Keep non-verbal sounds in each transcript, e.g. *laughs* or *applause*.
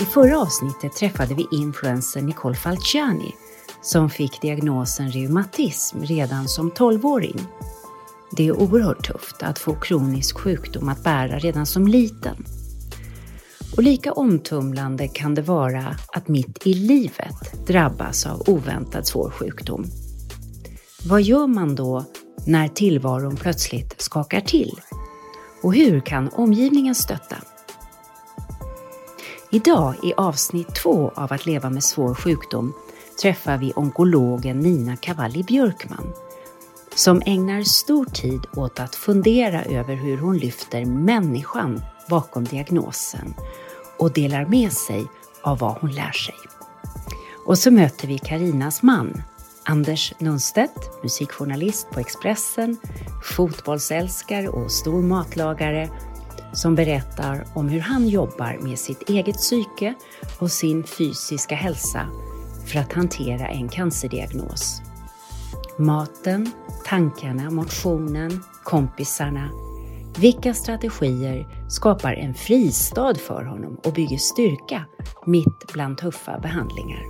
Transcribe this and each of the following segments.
I förra avsnittet träffade vi influencern Nicole Falciani som fick diagnosen reumatism redan som 12-åring. Det är oerhört tufft att få kronisk sjukdom att bära redan som liten. Och lika omtumlande kan det vara att mitt i livet drabbas av oväntad svår sjukdom. Vad gör man då när tillvaron plötsligt skakar till? Och hur kan omgivningen stötta? Idag i avsnitt två av Att leva med svår sjukdom träffar vi onkologen Nina Cavalli Björkman som ägnar stor tid åt att fundera över hur hon lyfter människan bakom diagnosen och delar med sig av vad hon lär sig. Och så möter vi Karinas man, Anders Nunstedt, musikjournalist på Expressen, fotbollsälskare och stor matlagare som berättar om hur han jobbar med sitt eget psyke och sin fysiska hälsa för att hantera en cancerdiagnos. Maten, tankarna, motionen, kompisarna. Vilka strategier skapar en fristad för honom och bygger styrka mitt bland tuffa behandlingar?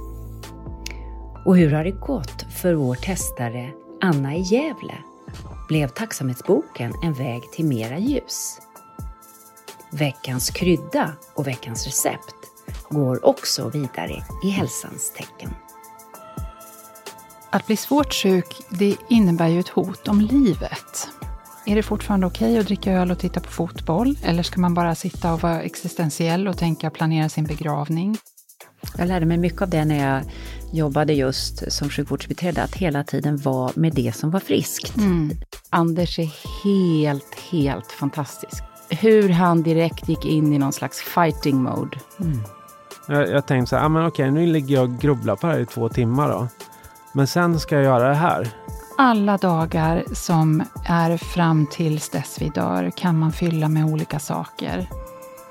Och hur har det gått för vår testare Anna i Gävle? Blev tacksamhetsboken en väg till mera ljus? Veckans krydda och veckans recept går också vidare i hälsans tecken. Att bli svårt sjuk, det innebär ju ett hot om livet. Är det fortfarande okej okay att dricka öl och titta på fotboll? Eller ska man bara sitta och vara existentiell och tänka planera sin begravning? Jag lärde mig mycket av det när jag jobbade just som sjukvårdsbiträde, att hela tiden vara med det som var friskt. Mm. Anders är helt, helt fantastisk. Hur han direkt gick in i någon slags fighting mode. Mm. Jag, jag tänkte så här, ah, men okej, nu ligger jag och grubblar på det här i två timmar då. Men sen ska jag göra det här. Alla dagar som är fram tills dess vi dör kan man fylla med olika saker.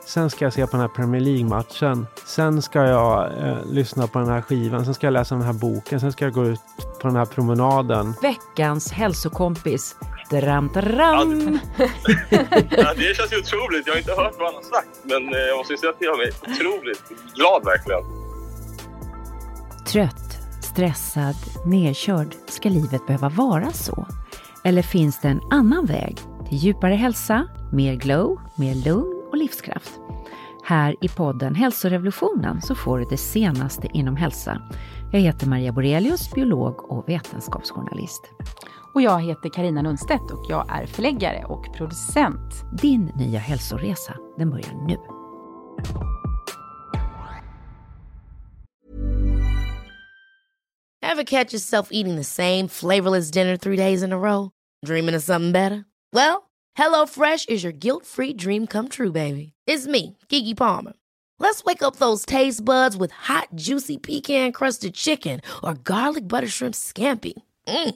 Sen ska jag se på den här Premier League-matchen. Sen ska jag eh, lyssna på den här skivan. Sen ska jag läsa den här boken. Sen ska jag gå ut på den här promenaden. Veckans hälsokompis. Dram, dram. *laughs* Ja, det känns ju otroligt. Jag har inte hört vad han har sagt. Men eh, jag måste säga att jag är otroligt glad verkligen. Trött, stressad, nedkörd. Ska livet behöva vara så? Eller finns det en annan väg till djupare hälsa, mer glow, mer lugn och livskraft. Här i podden Hälsorevolutionen så får du det senaste inom hälsa. Jag heter Maria Borelius, biolog och vetenskapsjournalist. Och jag heter Karina Lundstedt och jag är förläggare och producent. Din nya hälsoresa, den börjar nu. Have catch yourself eating the same flavorless dinner three days in a row? Dreaming of something better? Well, HelloFresh is your guilt-free dream come true, baby. It's me, Gigi Palmer. Let's wake up those taste buds with hot, juicy pecan-crusted chicken or garlic butter shrimp scampi. Mm.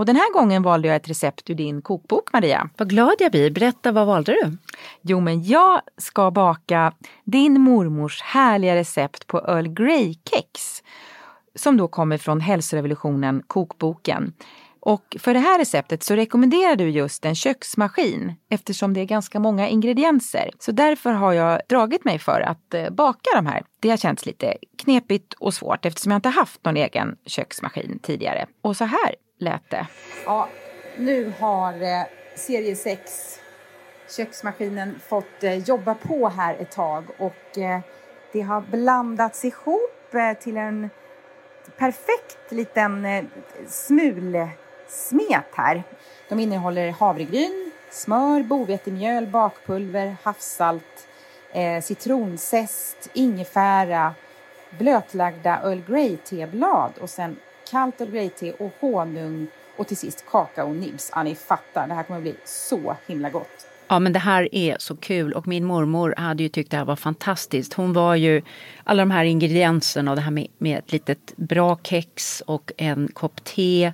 Och den här gången valde jag ett recept ur din kokbok, Maria. Vad glad jag blir. Berätta, vad valde du? Jo, men jag ska baka din mormors härliga recept på Earl Grey-kex. Som då kommer från Hälsorevolutionen, kokboken. Och för det här receptet så rekommenderar du just en köksmaskin eftersom det är ganska många ingredienser. Så därför har jag dragit mig för att eh, baka de här. Det har känts lite knepigt och svårt eftersom jag inte haft någon egen köksmaskin tidigare. Och så här lät det. Ja, nu har eh, serie 6 köksmaskinen fått eh, jobba på här ett tag och eh, det har blandats ihop eh, till en perfekt liten eh, smul smet här. De innehåller havregryn, smör, bovetemjöl, bakpulver, havssalt, eh, citronzest, ingefära, blötlagda Earl Grey-teblad och sen kallt Earl Grey-te och honung och till sist kakaonibs. Ja, ni fattar, det här kommer att bli så himla gott. Ja, men det här är så kul och min mormor hade ju tyckt det här var fantastiskt. Hon var ju alla de här ingredienserna och det här med, med ett litet bra kex och en kopp te.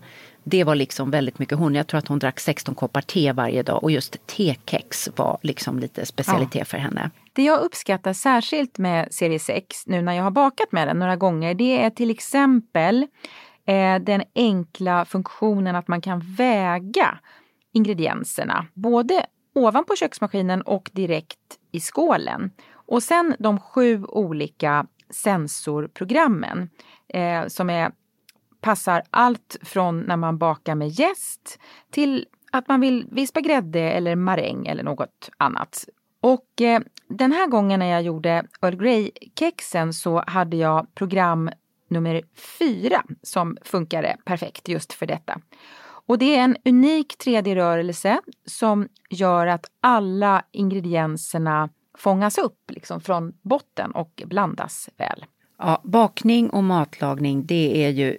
Det var liksom väldigt mycket hon. Jag tror att hon drack 16 koppar te varje dag och just tekex var liksom lite specialitet ja. för henne. Det jag uppskattar särskilt med serie 6 nu när jag har bakat med den några gånger det är till exempel eh, den enkla funktionen att man kan väga ingredienserna. Både ovanpå köksmaskinen och direkt i skålen. Och sen de sju olika sensorprogrammen eh, som är, passar allt från när man bakar med jäst till att man vill vispa grädde eller maräng eller något annat. Och eh, den här gången när jag gjorde Earl Grey-kexen så hade jag program nummer fyra som funkade perfekt just för detta. Och det är en unik 3D-rörelse som gör att alla ingredienserna fångas upp liksom från botten och blandas väl. Ja, bakning och matlagning det är ju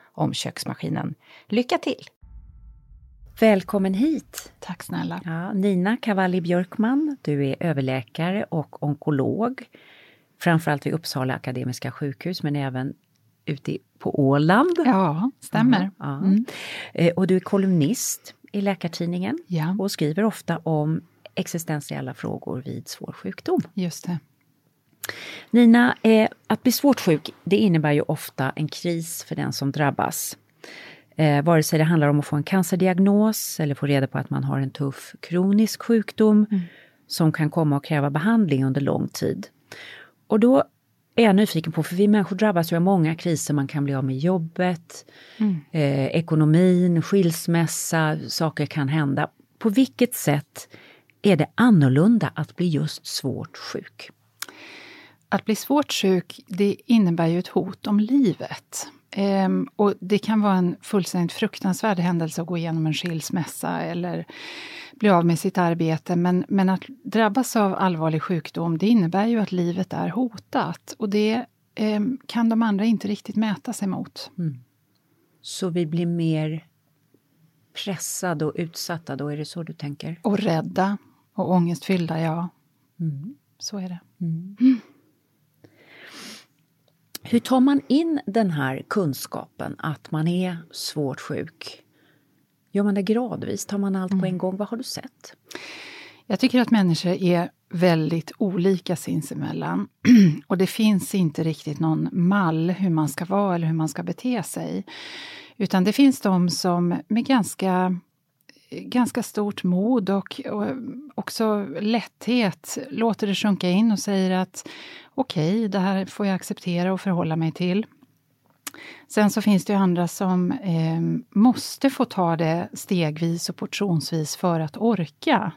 om köksmaskinen. Lycka till! Välkommen hit! Tack snälla! Ja, Nina Cavalli Björkman, du är överläkare och onkolog. Framförallt vid Uppsala Akademiska sjukhus men även ute på Åland. Ja, stämmer. Mm, ja. Mm. Eh, och du är kolumnist i Läkartidningen ja. och skriver ofta om existentiella frågor vid svår sjukdom. Just det. Nina, eh, att bli svårt sjuk det innebär ju ofta en kris för den som drabbas. Eh, vare sig det handlar om att få en cancerdiagnos eller få reda på att man har en tuff kronisk sjukdom mm. som kan komma att kräva behandling under lång tid. Och då är jag nyfiken på, för vi människor drabbas ju av många kriser. Man kan bli av med jobbet, mm. eh, ekonomin, skilsmässa, saker kan hända. På vilket sätt är det annorlunda att bli just svårt sjuk? Att bli svårt sjuk, det innebär ju ett hot om livet. Ehm, och det kan vara en fullständigt fruktansvärd händelse att gå igenom en skilsmässa eller bli av med sitt arbete. Men, men att drabbas av allvarlig sjukdom, det innebär ju att livet är hotat. Och det eh, kan de andra inte riktigt mäta sig mot. Mm. Så vi blir mer pressade och utsatta, då är det så du tänker? Och rädda och ångestfyllda, ja. Mm. Så är det. Mm. Hur tar man in den här kunskapen att man är svårt sjuk? Gör man det gradvis? Tar man allt på en mm. gång? Vad har du sett? Jag tycker att människor är väldigt olika sinsemellan. *clears throat* Och det finns inte riktigt någon mall hur man ska vara eller hur man ska bete sig. Utan det finns de som med ganska ganska stort mod och, och också lätthet låter det sjunka in och säger att okej, okay, det här får jag acceptera och förhålla mig till. Sen så finns det ju andra som eh, måste få ta det stegvis och portionsvis för att orka.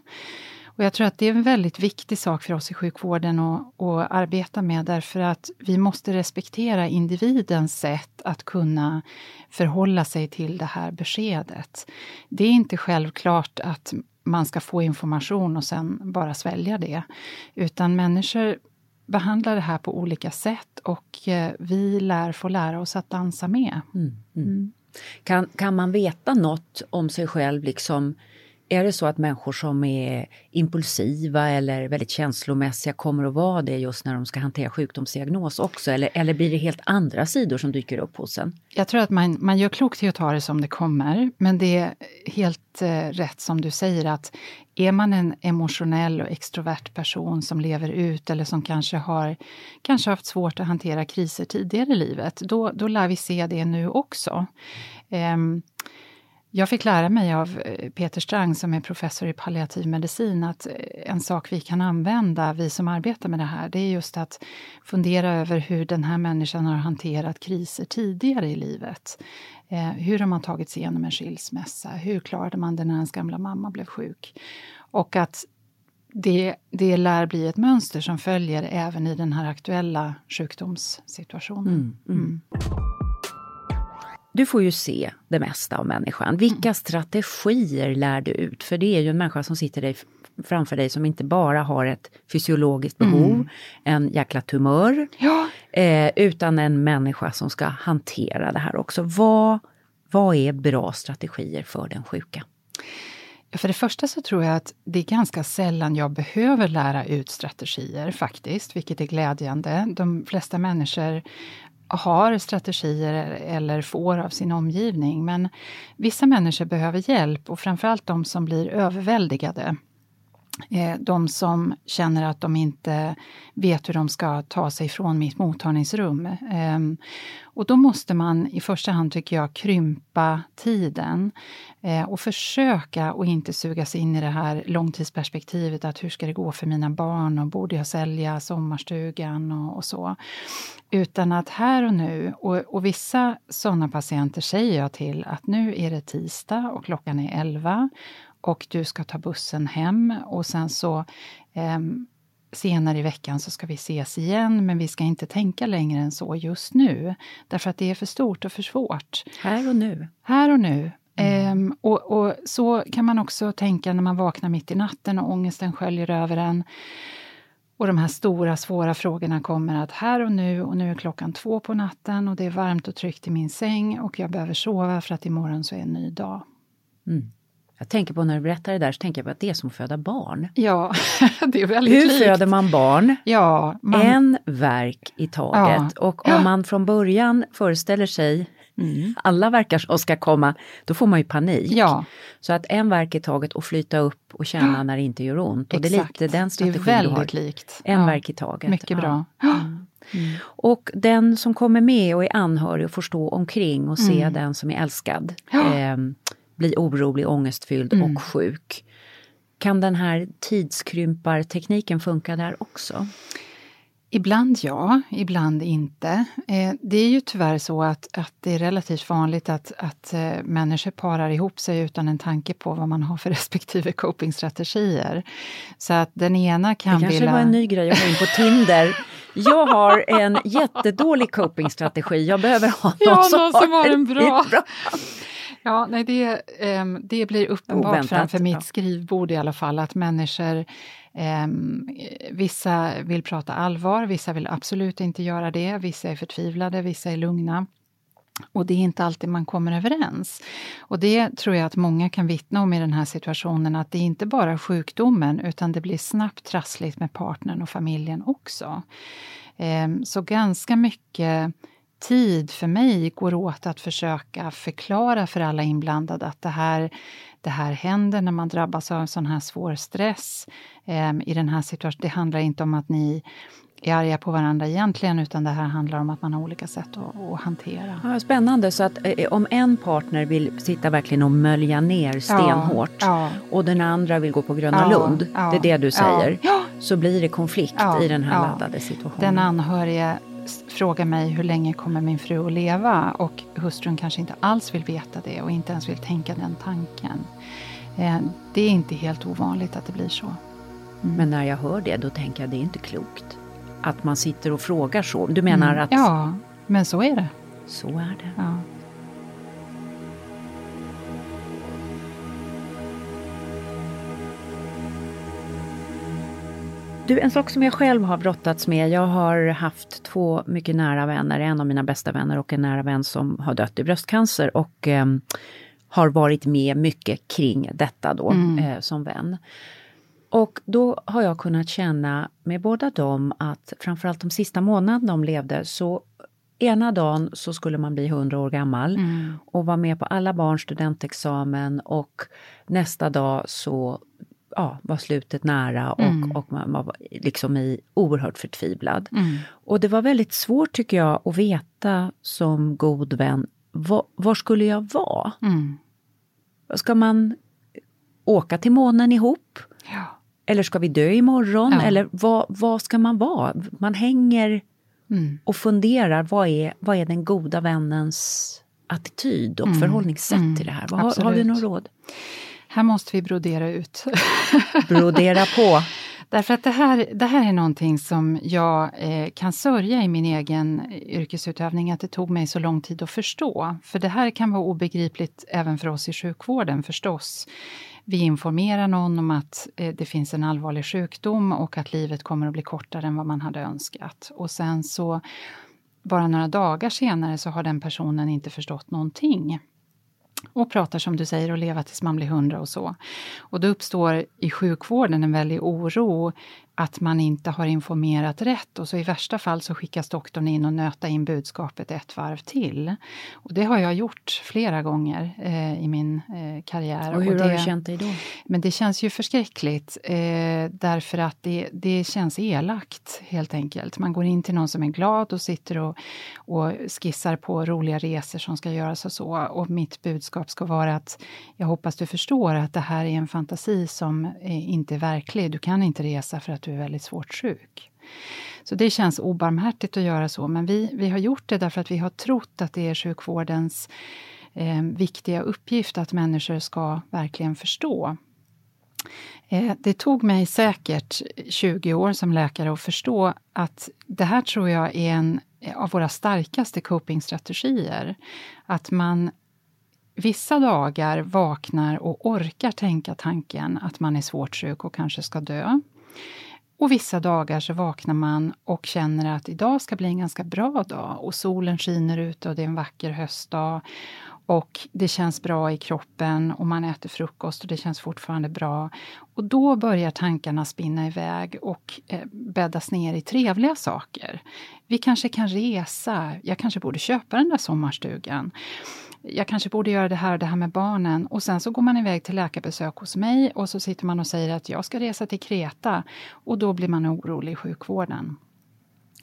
Och jag tror att det är en väldigt viktig sak för oss i sjukvården att, att arbeta med därför att vi måste respektera individens sätt att kunna förhålla sig till det här beskedet. Det är inte självklart att man ska få information och sen bara svälja det. Utan människor behandlar det här på olika sätt och eh, vi lär få lära oss att dansa med. Mm, mm. Mm. Kan, kan man veta något om sig själv liksom är det så att människor som är impulsiva eller väldigt känslomässiga kommer att vara det just när de ska hantera sjukdomsdiagnos också? Eller, eller blir det helt andra sidor som dyker upp hos en? Jag tror att man, man gör klokt i att ta det som det kommer. Men det är helt eh, rätt som du säger att är man en emotionell och extrovert person som lever ut eller som kanske har kanske haft svårt att hantera kriser tidigare i livet, då, då lär vi se det nu också. Um, jag fick lära mig av eh, Peter Strang som är professor i palliativ medicin att eh, en sak vi kan använda, vi som arbetar med det här, det är just att fundera över hur den här människan har hanterat kriser tidigare i livet. Eh, hur har man tagit sig igenom en skilsmässa? Hur klarade man det när ens gamla mamma blev sjuk? Och att det, det lär bli ett mönster som följer även i den här aktuella sjukdomssituationen. Mm, mm. Mm du får ju se det mesta av människan. Vilka mm. strategier lär du ut? För det är ju en människa som sitter dig framför dig som inte bara har ett fysiologiskt behov, mm. en jäkla tumör, ja. eh, utan en människa som ska hantera det här också. Vad, vad är bra strategier för den sjuka? För det första så tror jag att det är ganska sällan jag behöver lära ut strategier faktiskt, vilket är glädjande. De flesta människor har strategier eller får av sin omgivning. Men vissa människor behöver hjälp och framförallt de som blir överväldigade. Eh, de som känner att de inte vet hur de ska ta sig från mitt mottagningsrum. Ehm, och då måste man i första hand, tycker jag, krympa tiden eh, och försöka att inte sugas in i det här långtidsperspektivet att hur ska det gå för mina barn och borde jag sälja sommarstugan och, och så. Utan att här och nu, och, och vissa sådana patienter säger jag till att nu är det tisdag och klockan är 11 och du ska ta bussen hem och sen så eh, senare i veckan så ska vi ses igen men vi ska inte tänka längre än så just nu. Därför att det är för stort och för svårt. Här och nu. Här och nu. Mm. Eh, och, och, så kan man också tänka när man vaknar mitt i natten och ångesten sköljer över en. Och de här stora svåra frågorna kommer att här och nu och nu är klockan två på natten och det är varmt och tryggt i min säng och jag behöver sova för att imorgon så är en ny dag. Mm. Jag tänker på när du berättar det där så tänker jag på att det är som att föda barn. Ja, *laughs* det är väldigt Hur likt. föder man barn? Ja, man... En verk i taget. Ja. Och om man från början föreställer sig Mm. Alla verkar som ska komma, då får man ju panik. Ja. Så att en verk i taget och flyta upp och känna ja. när det inte gör ont. Och det är lite den strategin det är väldigt du har. likt. En ja. verk i taget. Mycket bra. Mm. Mm. Och den som kommer med och är anhörig och får stå omkring och se mm. den som är älskad. Eh, bli orolig, ångestfylld mm. och sjuk. Kan den här tidskrympartekniken funka där också? Ibland ja, ibland inte. Eh, det är ju tyvärr så att, att det är relativt vanligt att, att eh, människor parar ihop sig utan en tanke på vad man har för *laughs* respektive copingstrategier. Så att den ena kan vilja... Det kanske vilja... var en ny grej att gå in på Tinder. Jag har en jättedålig copingstrategi, jag behöver ha någon, ja, som, någon som har en bra. bra. Ja, nej, det, um, det blir uppenbart Oväntat, framför mitt ja. skrivbord i alla fall att människor um, Vissa vill prata allvar, vissa vill absolut inte göra det. Vissa är förtvivlade, vissa är lugna. Och det är inte alltid man kommer överens. Och det tror jag att många kan vittna om i den här situationen, att det är inte bara sjukdomen, utan det blir snabbt trassligt med partnern och familjen också. Um, så ganska mycket tid för mig går åt att försöka förklara för alla inblandade att det här, det här händer när man drabbas av en sån här svår stress. Eh, I den här situationen, det handlar inte om att ni är arga på varandra egentligen utan det här handlar om att man har olika sätt att, att hantera. Ja, spännande, så att eh, om en partner vill sitta verkligen och mölja ner stenhårt ja, ja. och den andra vill gå på Gröna Lund, det är det du säger, så blir det konflikt i den här laddade situationen. Den anhörige frågar mig hur länge kommer min fru att leva och hustrun kanske inte alls vill veta det och inte ens vill tänka den tanken. Eh, det är inte helt ovanligt att det blir så. Men när jag hör det, då tänker jag det är inte klokt. Att man sitter och frågar så. Du menar Mm. att Ja, men så är det. så är det? Ja. Du, en sak som jag själv har brottats med. Jag har haft två mycket nära vänner, en av mina bästa vänner och en nära vän som har dött i bröstcancer och ehm, har varit med mycket kring detta då eh, som vän. Och då har jag kunnat känna med båda dem att framförallt de sista månaderna de levde så ena dagen så skulle man bli 100 år gammal och vara med på alla barns studentexamen och nästa dag så ja, var slutet nära och, och man var liksom i oerhört förtvivlad. Och det var väldigt svårt tycker jag att veta som god vän, var, var skulle jag vara? Mm. Ska man åka till månen ihop? Ja. Eller ska vi dö imorgon? Ja. Eller vad, vad ska man vara? Man hänger Mm. och funderar, vad är, vad är den goda vännens attityd och Mm. förhållningssätt Mm. till det här? Vad, har, har du några råd? Här måste vi brodera ut. *laughs* Brodera på. *laughs* Därför att det här, det här är någonting som jag eh, kan sörja i min egen yrkesutövning, att det tog mig så lång tid att förstå. För det här kan vara obegripligt även för oss i sjukvården förstås. Vi informerar någon om att eh, det finns en allvarlig sjukdom och att livet kommer att bli kortare än vad man hade önskat. Och sen så, bara några dagar senare så har den personen inte förstått någonting och pratar som du säger och leva tills man blir hundra och så. Och då uppstår i sjukvården en väldig oro att man inte har informerat rätt och så i värsta fall så skickas doktorn in och nöta in budskapet ett varv till. Och det har jag gjort flera gånger eh, i min eh, karriär. Och hur det, har du känt dig då? Men det känns ju förskräckligt eh, därför att det, det känns elakt helt enkelt. Man går in till någon som är glad och sitter och, och skissar på roliga resor som ska göras och så. Och mitt budskap ska vara att jag hoppas du förstår att det här är en fantasi som eh, inte är verklig. Du kan inte resa för att du är väldigt svårt sjuk. Så det känns obarmhärtigt att göra så, men vi, vi har gjort det därför att vi har trott att det är sjukvårdens eh, viktiga uppgift att människor ska verkligen förstå. Eh, det tog mig säkert 20 år som läkare att förstå att det här tror jag är en av våra starkaste copingstrategier. Att man vissa dagar vaknar och orkar tänka tanken att man är svårt sjuk och kanske ska dö. Och vissa dagar så vaknar man och känner att idag ska bli en ganska bra dag. Och solen skiner ute och det är en vacker höstdag och det känns bra i kroppen och man äter frukost och det känns fortfarande bra. Och då börjar tankarna spinna iväg och eh, bäddas ner i trevliga saker. Vi kanske kan resa, jag kanske borde köpa den där sommarstugan. Jag kanske borde göra det här och det här med barnen. Och sen så går man iväg till läkarbesök hos mig och så sitter man och säger att jag ska resa till Kreta. Och då blir man orolig i sjukvården.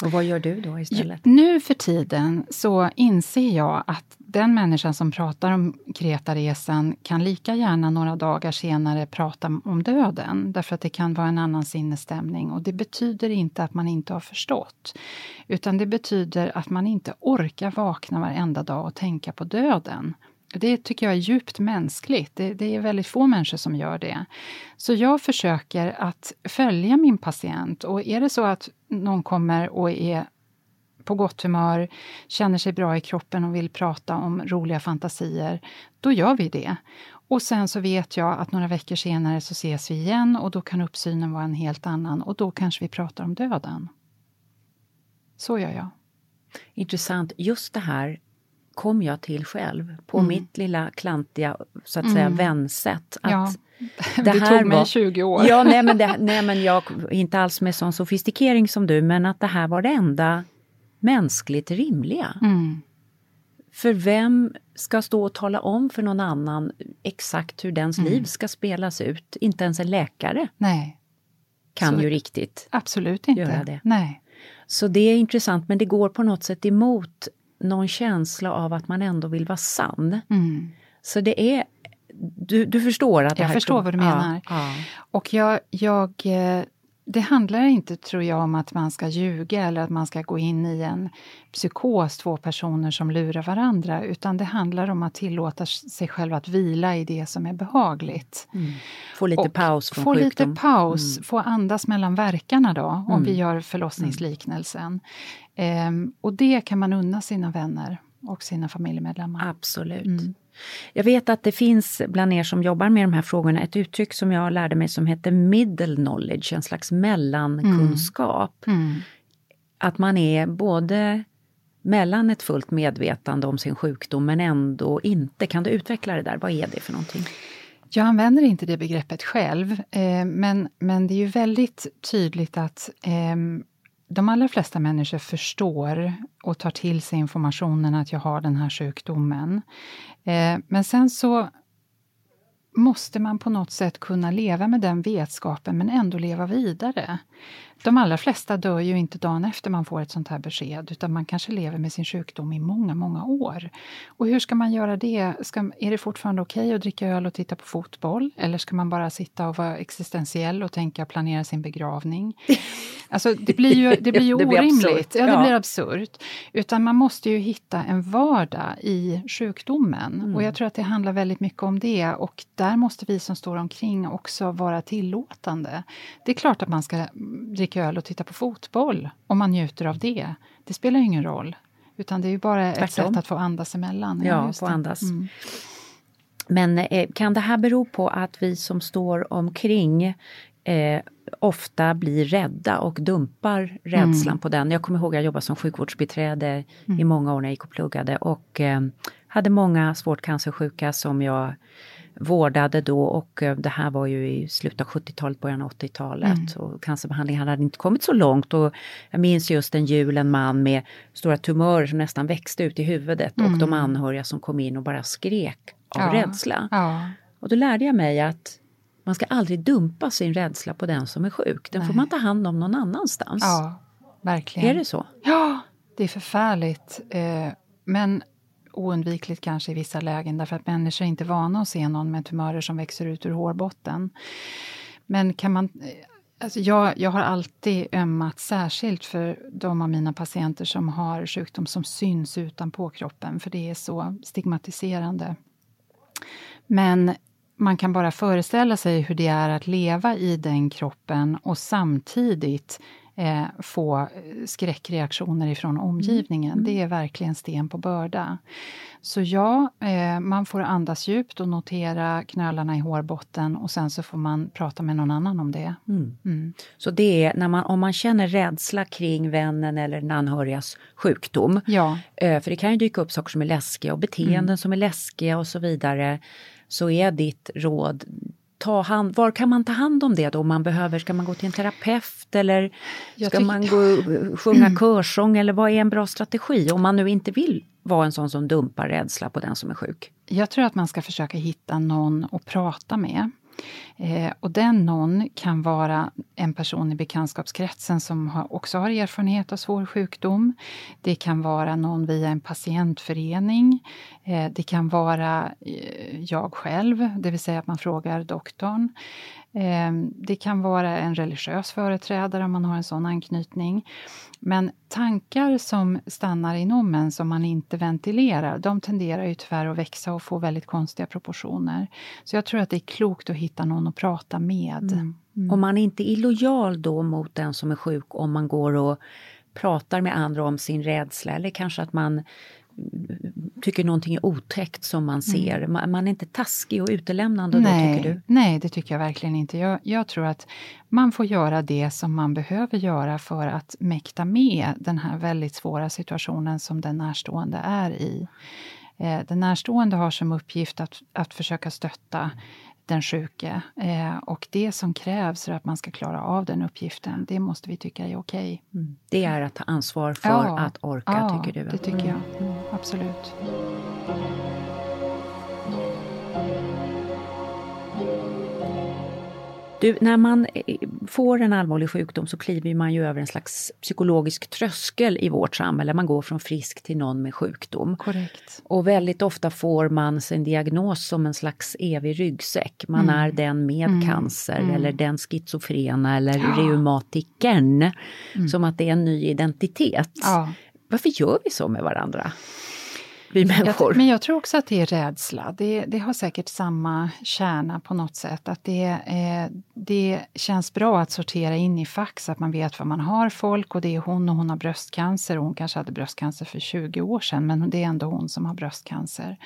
Och vad gör du då istället? Nu för tiden så inser jag att den människan som pratar om Kretaresan kan lika gärna några dagar senare prata om döden, därför att det kan vara en annan sinnesstämning. Och det betyder inte att man inte har förstått, utan det betyder att man inte orkar vakna varenda dag och tänka på döden. Det tycker jag är djupt mänskligt. Det, det, är väldigt få människor som gör det. Så jag försöker att följa min patient och är det så att någon kommer och är på gott humör, känner sig bra i kroppen och vill prata om roliga fantasier, då gör vi det. Och sen så vet jag att några veckor senare så ses vi igen och då kan uppsynen vara en helt annan och då kanske vi pratar om döden. Så gör jag. Intressant. Just det här kom jag till själv på Mm. mitt lilla klantiga så att säga Mm. vänsätt. Att Ja, *laughs* det, det här tog mig var, 20 år. Ja, nej men, det, *laughs* nej men jag inte alls med sån sofistikering som du, men att det här var det enda mänskligt rimliga. Mm. För vem ska stå och tala om för någon annan exakt hur dens Mm. liv ska spelas ut? Inte ens en läkare Nej, kan Så- ju riktigt. absolut inte. Göra det. Nej. Så det är intressant, men det går på något sätt emot någon känsla av att man ändå vill vara sann. Mm. Så det är, du, du förstår att det Jag här förstår vad du menar. Ja, ja. Och jag, jag eh, det handlar inte, tror jag, om att man ska ljuga eller att man ska gå in i en psykos, två personer som lurar varandra, utan det handlar om att tillåta sig själv att vila i det som är behagligt. Mm. Få lite Och paus från Få sjukdom. lite paus, Mm. få andas mellan verkarna då, om Mm. vi gör förlossningsliknelsen. Ehm, och det kan man unna sina vänner och sina familjemedlemmar. Absolut. Mm. Jag vet att det finns bland er som jobbar med de här frågorna ett uttryck som jag lärde mig som heter middle knowledge, en slags mellankunskap. Mm. Att man är både mellan ett fullt medvetande om sin sjukdom men ändå inte. Kan du utveckla det där? Vad är det för någonting? Jag använder inte det begreppet själv, eh, men, men det är ju väldigt tydligt att eh, de allra flesta människor förstår och tar till sig informationen att jag har den här sjukdomen. Eh, men sen så måste man på något sätt kunna leva med den vetskapen men ändå leva vidare. De allra flesta dör ju inte dagen efter man får ett sånt här besked utan man kanske lever med sin sjukdom i många, många år. Och hur ska man göra det? Ska, är det fortfarande okej okay att dricka öl och titta på fotboll? Eller ska man bara sitta och vara existentiell och tänka planera sin begravning? *laughs* Alltså det blir ju, det blir ju Det blir orimligt. absurt. Ja, det Ja. blir absurt. Utan man måste ju hitta en vardag i sjukdomen. Mm. Och jag tror att det handlar väldigt mycket om det. Och där måste vi som står omkring också vara tillåtande. Det är klart att man ska dricka öl och titta på fotboll om man njuter av det. Det spelar ju ingen roll. Utan det är ju bara ett Tvärtom. sätt att få andas emellan. Ja, få det. andas. Mm. Men eh, kan det här bero på att vi som står omkring eh, ofta blir rädda och dumpar rädslan Mm. på den? Jag kommer ihåg att jag jobbade som sjukvårdsbiträde i många år när jag gick och pluggade och eh, hade många svårt cancersjuka som jag vårdade då och eh, det här var ju i slutet av 70-talet, början av 80-talet och cancerbehandlingen hade inte kommit så långt och jag minns just en jul en man med stora tumörer som nästan växte ut i huvudet och de anhöriga som kom in och bara skrek av Ja. rädsla. Ja. Och då lärde jag mig att man ska aldrig dumpa sin rädsla på den som är sjuk. Den får Nej. man ta hand om någon annanstans. ja, verkligen. Är det så? Ja, det är förfärligt. Eh, men oundvikligt kanske i vissa lägen därför att människor är inte vana att se någon med tumörer som växer ut ur hårbotten. Men kan man... Eh, alltså jag, jag har alltid ömmat särskilt för de av mina patienter som har sjukdom som syns utanpå kroppen, för det är så stigmatiserande. Men man kan bara föreställa sig hur det är att leva i den kroppen och samtidigt eh, få eh, skräckreaktioner ifrån omgivningen. Det är verkligen sten på börda. Så ja, eh, man får andas djupt och notera knölarna i hårbotten och sen så får man prata med någon annan om det. Mm. Mm. Så det är när man, om man känner rädsla kring vännen eller den anhörigas sjukdom. Ja, eh, För det kan ju dyka upp saker som är läskiga och beteenden som är läskiga och så vidare. Så är ditt råd ta hand, var kan man ta hand om det då om man behöver? Ska man gå till en terapeut eller Jag ska man gå sjunga körsång eller vad är en bra strategi om man nu inte vill vara en sån som dumpar rädsla på den som är sjuk? Jag tror att man ska försöka hitta någon att prata med. Eh, och den någon kan vara en person i bekantskapskretsen som har, också har erfarenhet av svår sjukdom. Det kan vara någon via en patientförening. Eh, det kan vara eh, jag själv, det vill säga att man frågar doktorn. Eh, det kan vara en religiös företrädare om man har en sån anknytning. Men tankar som stannar inom en som man inte ventilerar, de tenderar ju tyvärr att växa och få väldigt konstiga proportioner. Så jag tror att det är klokt att hitta någon att prata med. Om man inte är illojal då mot den som är sjuk om man går och pratar med andra om sin rädsla eller kanske att man mm, tycker någonting är otäckt som man ser. Man, man är inte taskig och utelämnande då tycker du? nej, det tycker jag verkligen inte. Jag, jag tror att man får göra det som man behöver göra för att mäkta med den här väldigt svåra situationen som den närstående är i. Eh, den närstående har som uppgift att, att försöka stötta den sjuke. Eh, och det som krävs för att man ska klara av den uppgiften, det måste vi tycka är okej. Det är att ta ansvar för Ja. att orka Ja, tycker du? det tycker jag. Mm, absolut. Du, när man eh, får en allvarlig sjukdom så kliver man ju över en slags psykologisk tröskel i vårt samhälle. Man går från frisk till någon med sjukdom. Korrekt. Och väldigt ofta får man sin diagnos som en slags evig ryggsäck. Man Mm. är den med Mm. cancer Mm. eller den schizofrena eller Ja. reumatikern. Mm. Som att det är en ny identitet. Ja. Varför gör vi så med varandra? Vi Jag, människor. men jag tror också att det är rädsla. Det, det har säkert samma kärna på något sätt. Att det, eh, det känns bra att sortera in i fack så att man vet vad man har folk och det är hon och hon har bröstcancer och hon kanske hade bröstcancer för 20 år sedan men det är ändå hon som har bröstcancer.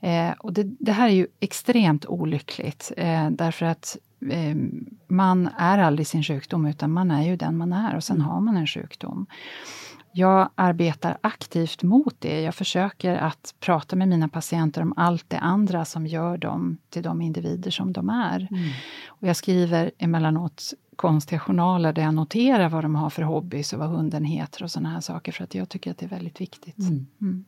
Eh, och det, det här är ju extremt olyckligt eh, därför att eh, man är aldrig sin sjukdom utan man är ju den man är och sen har man en sjukdom. Jag arbetar aktivt mot det. Jag försöker att prata med mina patienter om allt det andra som gör dem till de individer som de är. Och jag skriver emellanåt konstiga journaler där jag noterar vad de har för hobbys och vad hunden heter och sådana här saker för att jag tycker att det är väldigt viktigt. Mm.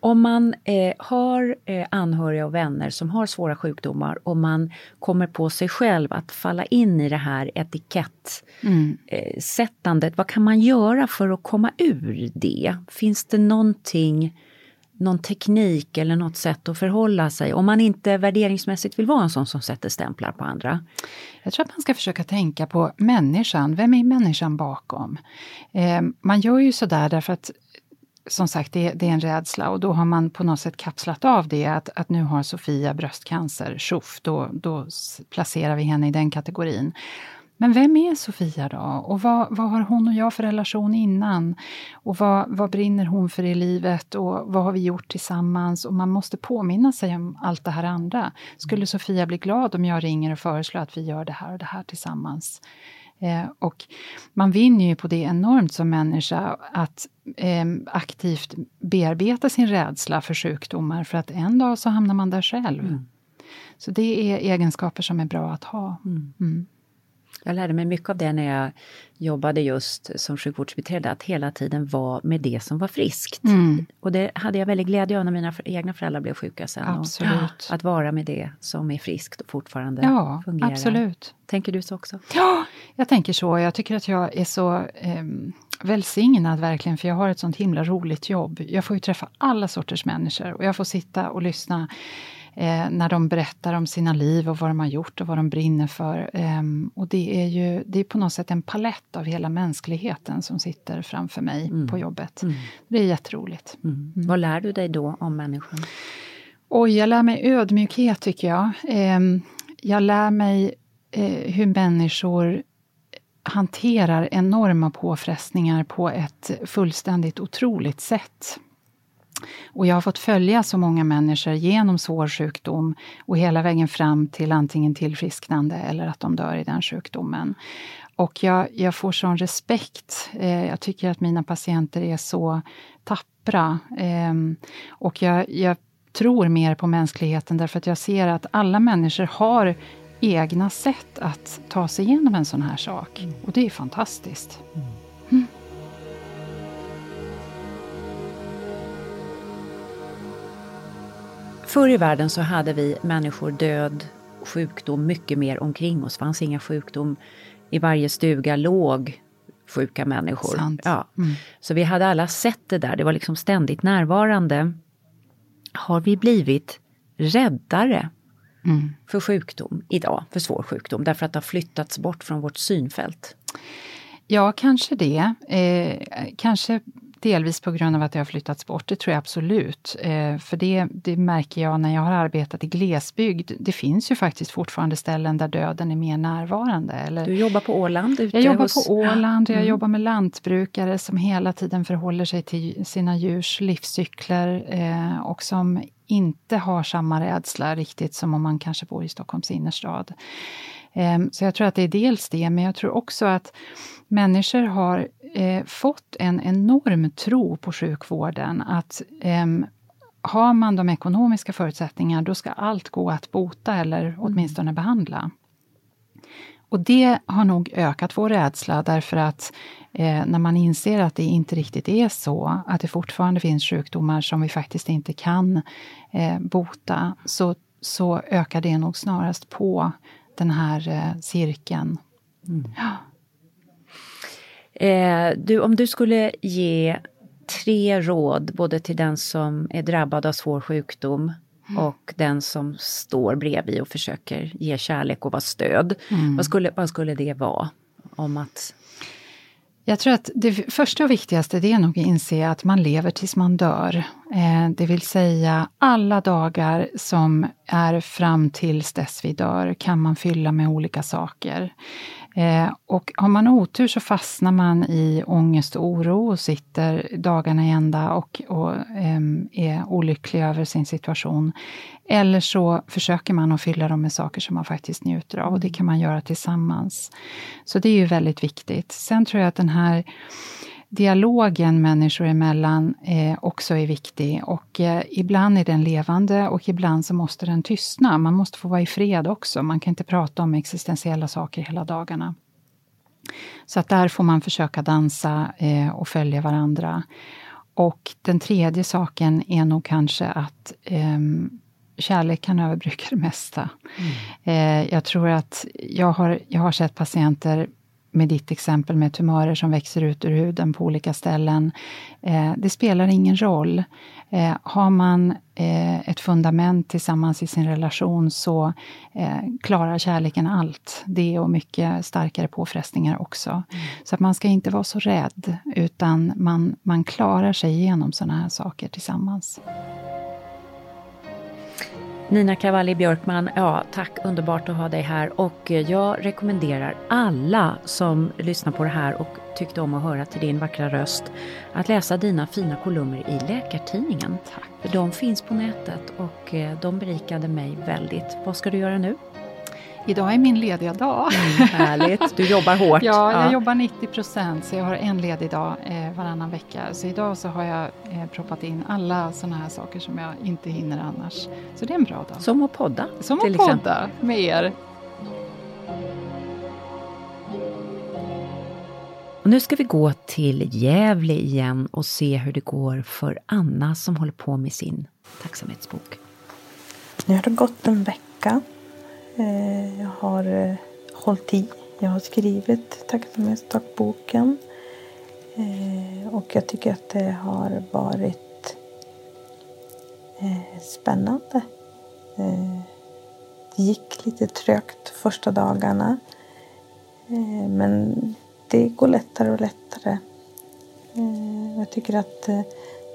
Om man eh, har eh, anhöriga och vänner som har svåra sjukdomar och man kommer på sig själv att falla in i det här Mm. etikettsättandet, vad kan man göra för att komma ur det? Finns det någonting, någon teknik eller något sätt att förhålla sig om man inte värderingsmässigt vill vara en sån som sätter stämplar på andra? Jag tror att man ska försöka tänka på människan. Vem är människan bakom? Eh, man gör ju sådär därför att som sagt, det, det är en rädsla och då har man på något sätt kapslat av det att, att nu har Sofia bröstcancer, tjoff, då, då placerar vi henne i den kategorin. Men vem är Sofia då? Och vad, vad har hon och jag för relation innan? Och vad, vad brinner hon för i livet? Och vad har vi gjort tillsammans? Och man måste påminna sig om allt det här andra. Skulle Sofia bli glad om jag ringer och föreslår att vi gör det här och det här tillsammans? Eh, och man vinner ju på det enormt som människa att eh, aktivt bearbeta sin rädsla för sjukdomar för att en dag så hamnar man där själv. Så det är egenskaper som är bra att ha. Mm. Jag lärde mig mycket av det när jag jobbade just som sjukvårdsbiträde, att hela tiden vara med det som var friskt. Mm. Och det hade jag väldigt glädje av när mina egna föräldrar blev sjuka sen. Absolut. att vara med det som är friskt och fortfarande Ja, fungerar. absolut. Tänker du så också? Ja, jag tänker så. Jag tycker att jag är så eh, välsignad verkligen, för jag har ett sånt himla roligt jobb. Jag får ju träffa alla sorters människor och jag får sitta och lyssna eh, när de berättar om sina liv och vad de har gjort och vad de brinner för. Ehm, och det är ju det är på något sätt en palett av hela mänskligheten som sitter framför mig på jobbet. Det är jätteroligt. Vad lär du dig då om människan? Oj, jag lär mig ödmjukhet tycker jag. Ehm, jag lär mig eh, hur människor hanterar enorma påfrestningar på ett fullständigt otroligt sätt. Och jag har fått följa så många människor genom svår sjukdom och hela vägen fram till antingen tillfrisknande eller att de dör i den sjukdomen. Och jag, jag får sån respekt. Eh, jag tycker att mina patienter är så tappra. Eh, och jag, jag tror mer på mänskligheten därför att jag ser att alla människor har egna sätt att ta sig igenom en sån här sak. Och det är fantastiskt. Förr i världen så hade vi människor död, sjukdom mycket mer omkring oss. fanns inga sjukdom. I varje stuga låg sjuka människor. Sant. Ja. Mm. Så vi hade alla sett det där, det var liksom ständigt närvarande. Har vi blivit räddare Mm. för sjukdom idag, för svår sjukdom, därför att det har flyttats bort från vårt synfält? Ja, kanske det. Eh, kanske delvis på grund av att det har flyttats bort, det tror jag absolut. Eh, för det, det märker jag när jag har arbetat i glesbygd. Det finns ju faktiskt fortfarande ställen där döden är mer närvarande. Eller, Du jobbar på Åland? Jag jobbar hos... på Åland, jag Mm. jobbar med lantbrukare som hela tiden förhåller sig till sina djurs livscykler eh, och som inte har samma rädsla riktigt som om man kanske bor i Stockholms innerstad. Eh, så jag tror att det är dels det, men jag tror också att människor har eh, fått en enorm tro på sjukvården. Att ehm, har man de ekonomiska förutsättningarna, då ska allt gå att bota eller åtminstone behandla. Och det har nog ökat vår rädsla därför att eh, när man inser att det inte riktigt är så, att det fortfarande finns sjukdomar som vi faktiskt inte kan eh, bota, så, så ökar det nog snarast på den här eh, cirkeln. Mm. Ja. Eh, du, om du skulle ge tre råd både till den som är drabbad av svår sjukdom mm. och den som står bredvid och försöker ge kärlek och vara stöd. Mm. Vad, skulle, vad skulle det vara? Om att jag tror att det första och viktigaste det är nog att inse att man lever tills man dör. Eh, det vill säga alla dagar som är fram tills dess vi dör kan man fylla med olika saker. Eh, och har man otur så fastnar man i ångest och oro och sitter dagarna i ända och, och eh, är olycklig över sin situation. Eller så försöker man att fylla dem med saker som man faktiskt njuter av och det kan man göra tillsammans. Så det är ju väldigt viktigt. Sen tror jag att den här dialogen människor emellan eh, också är viktig och eh, ibland är den levande och ibland så måste den tystna. Man måste få vara i fred också. Man kan inte prata om existentiella saker hela dagarna. Så att där får man försöka dansa eh, och följa varandra. Och den tredje saken är nog kanske att eh, kärlek kan överbrygga det mesta. Mm. Eh, jag tror att jag har, jag har sett patienter med ditt exempel med tumörer som växer ut ur huden på olika ställen. Eh, det spelar ingen roll. Eh, har man eh, ett fundament tillsammans i sin relation så klarar kärleken allt. Det och mycket starkare påfrestningar också. Mm. Så att man ska inte vara så rädd, utan man, man klarar sig igenom sådana här saker tillsammans. Nina Cavalli Björkman, ja tack, underbart att ha dig här och eh, jag rekommenderar alla som lyssnar på det här och tyckte om att höra till din vackra röst att läsa dina fina kolumner i Läkartidningen. Tack. För de finns på nätet och eh, de berikade mig väldigt. Vad ska du göra nu? Idag är min lediga dag. Mm, härligt, du jobbar hårt. *laughs* ja, jag ja. jobbar 90 procent, så jag har en ledig dag eh, varannan vecka. Så idag så har jag eh, proppat in alla sådana här saker som jag inte hinner annars. Så det är en bra dag. Som att podda? Som att podda exempel. med er. Och nu ska vi gå till Gävle igen och se hur det går för Anna som håller på med sin tacksamhetsbok. Nu har det gått en vecka Eh, jag har eh, hållit i. Jag har skrivit tacksamhetsdagboken. Eh, och jag tycker att det har varit spännande. Det gick lite trögt första dagarna. Men det går lättare och lättare. Jag tycker att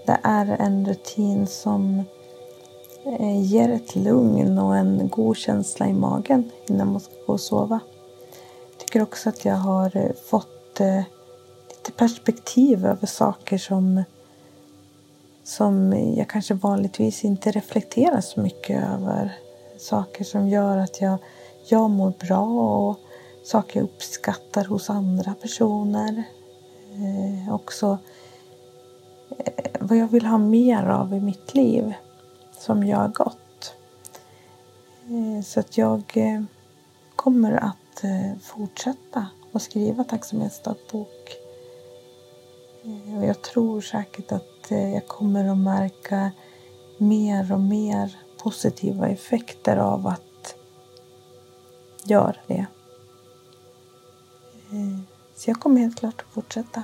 det är en rutin som Eh, Eh, ger ett lugn och en god känsla i magen innan man ska gå och sova. Jag tycker också att jag har eh, fått eh, lite perspektiv över saker som, som jag kanske vanligtvis inte reflekterar så mycket över. Saker som gör att jag, jag mår bra och saker jag uppskattar hos andra personer. Eh, också eh, vad jag vill ha mer av i mitt liv som gör gott. Eh, så att jag eh, kommer att eh, fortsätta att skriva tacksamhetsdagbok. Och jag tror säkert att jag kommer att märka mer och mer positiva effekter av att göra det. Så jag kommer helt klart att fortsätta.